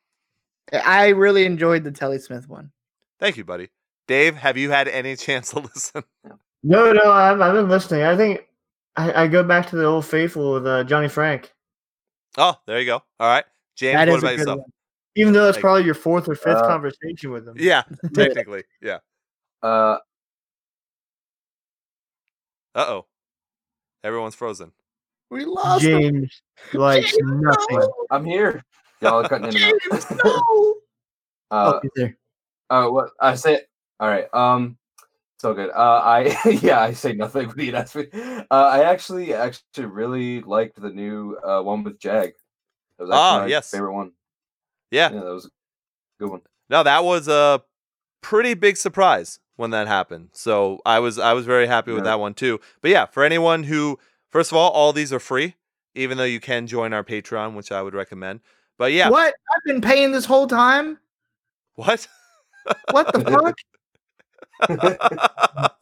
I really enjoyed the Telle Smith one. Thank you, buddy. Dave, have you had any chance to listen? No, no, I've, I've been listening. I think I, I go back to the old faithful with uh, Johnny Franck. Oh, there you go. All right, James. That what is a about yourself? one. Even though it's Like- probably your fourth or fifth Uh, conversation with him. Yeah, technically. Yeah. Uh, Uh oh. Everyone's frozen. We lost him. James likes James, nothing. no! I'm here. Y'all are cutting in and James, out. no! uh, oh, there. uh, what I say? All right. Um, so good. Uh, I yeah, I say nothing when you ask me. Uh, I actually actually really liked the new uh one with Jag. That was Ah, my yes. favorite one. Yeah. Yeah, that was a good one. No, that was a pretty big surprise when that happened. So I was I was very happy with Yeah. that one too. But yeah, for anyone who first of all, all these are free, even though you can join our Patreon, which I would recommend. But yeah, What? I've been paying this whole time. what? What the fuck?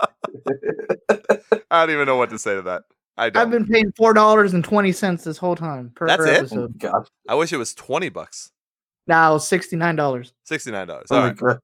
I don't even know what to say to that. I don't. I've been paying four dollars and twenty cents this whole time per That's it? episode. God. I wish it was twenty bucks, Now sixty nine dollars. sixty nine dollars. Oh All my right.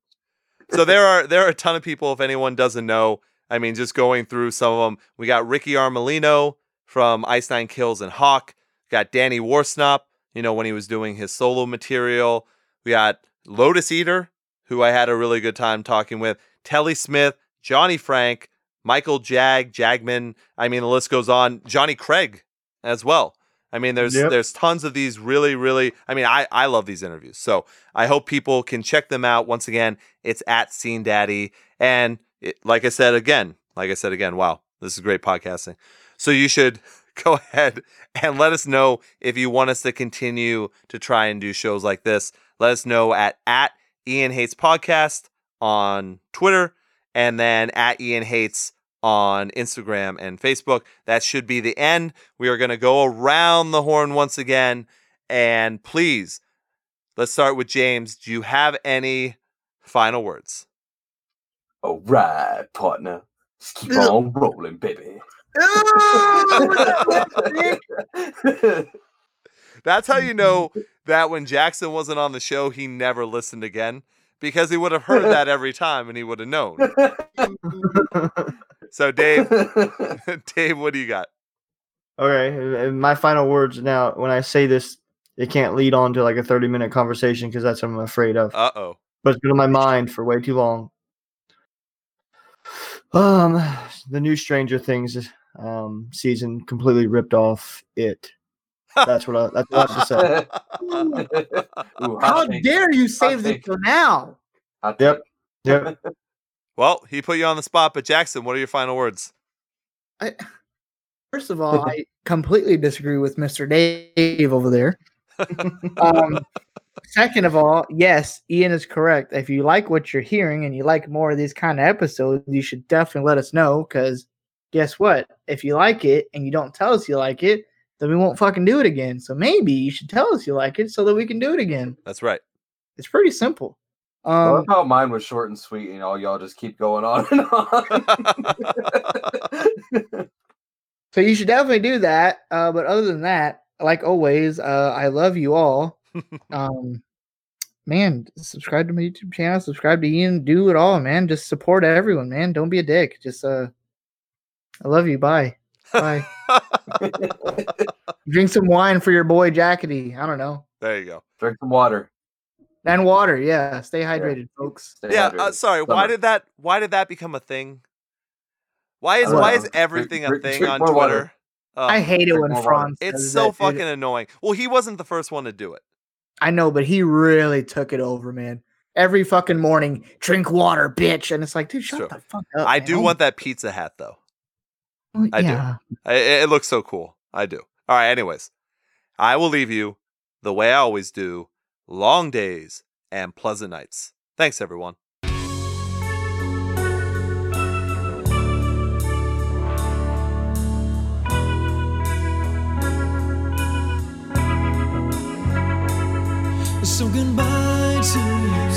So there are there are a ton of people. If anyone doesn't know, I mean, just going through some of them, we got Ricky Armellino from Ice Nine Kills and Hawk. Got Danny Worsnop, you know, when he was doing his solo material. We got Lotus Eater, who I had a really good time talking with. Telle Smith, Johnny Franck, Michael Jag, Jagmin. I mean, the list goes on. Johnny Craig as well. I mean, there's Yep. there's tons of these really, really. I mean, I I love these interviews. So I hope people can check them out. Once again, it's at Scene Daddy, and it, like I said again, like I said again, wow, this is great podcasting. So you should go ahead and let us know if you want us to continue to try and do shows like this. Let us know at at Ian Hates Podcast on Twitter, and then at Ian Hates on Instagram and Facebook. That should be the end. We are going to go around the horn once again. And please, let's start with James. Do you have any final words? All right, partner. Just keep Yeah. on rolling, baby. That's how you know that when Jackson wasn't on the show, he never listened again because he would have heard that every time and he would have known. So, Dave, Dave, what do you got? Okay, and- and my final words now. When I say this, it can't lead on to like a thirty-minute conversation because that's what I'm afraid of. Uh oh. but it's been on my mind for way too long. Um, the new Stranger Things um season completely ripped off it. That's what I. That's what I have to say. Ooh, How dare you save this for now? Yep. Yep. Well, he put you on the spot, but Jackson, what are your final words? I, first of all, I completely disagree with Mr. Dave over there. Um, second of all, yes, Ian is correct. If you like what you're hearing and you like more of these kind of episodes, you should definitely let us know. Because guess what? If you like it and you don't tell us you like it, then we won't fucking do it again. So maybe you should tell us you like it so that we can do it again. That's right. It's pretty simple. I Um, love how mine was short and sweet, and all y'all just keep going on and on. So you should definitely do that. Uh, but other than that, like always, uh, I love you all. um, man, subscribe to my YouTube channel, subscribe to Ian, do it all, man. Just support everyone, man. Don't be a dick. Just uh, I love you. Bye. Bye. Drink some wine for your boy Jackety. I don't know. there you go. Drink some water. And water. Yeah. Stay hydrated, folks. Stay Yeah, uh, hydrated. sorry. Why did that? Why did that become a thing? Why is why know. is everything a thing on. Twitter? Uh, I hate it when. Franz. it's so that, dude. fucking annoying. Well, he wasn't the first one to do it. I know, but he really took it over, man. Every fucking morning, drink water, bitch. And it's like, dude, shut Sure. the fuck up. I man. do Oh, want that pizza hat though. well, I do. I, it it looks so cool. I do. All right. Anyways, I will leave you the way I always do. Long days and pleasant nights. Thanks, everyone. So goodbye to you,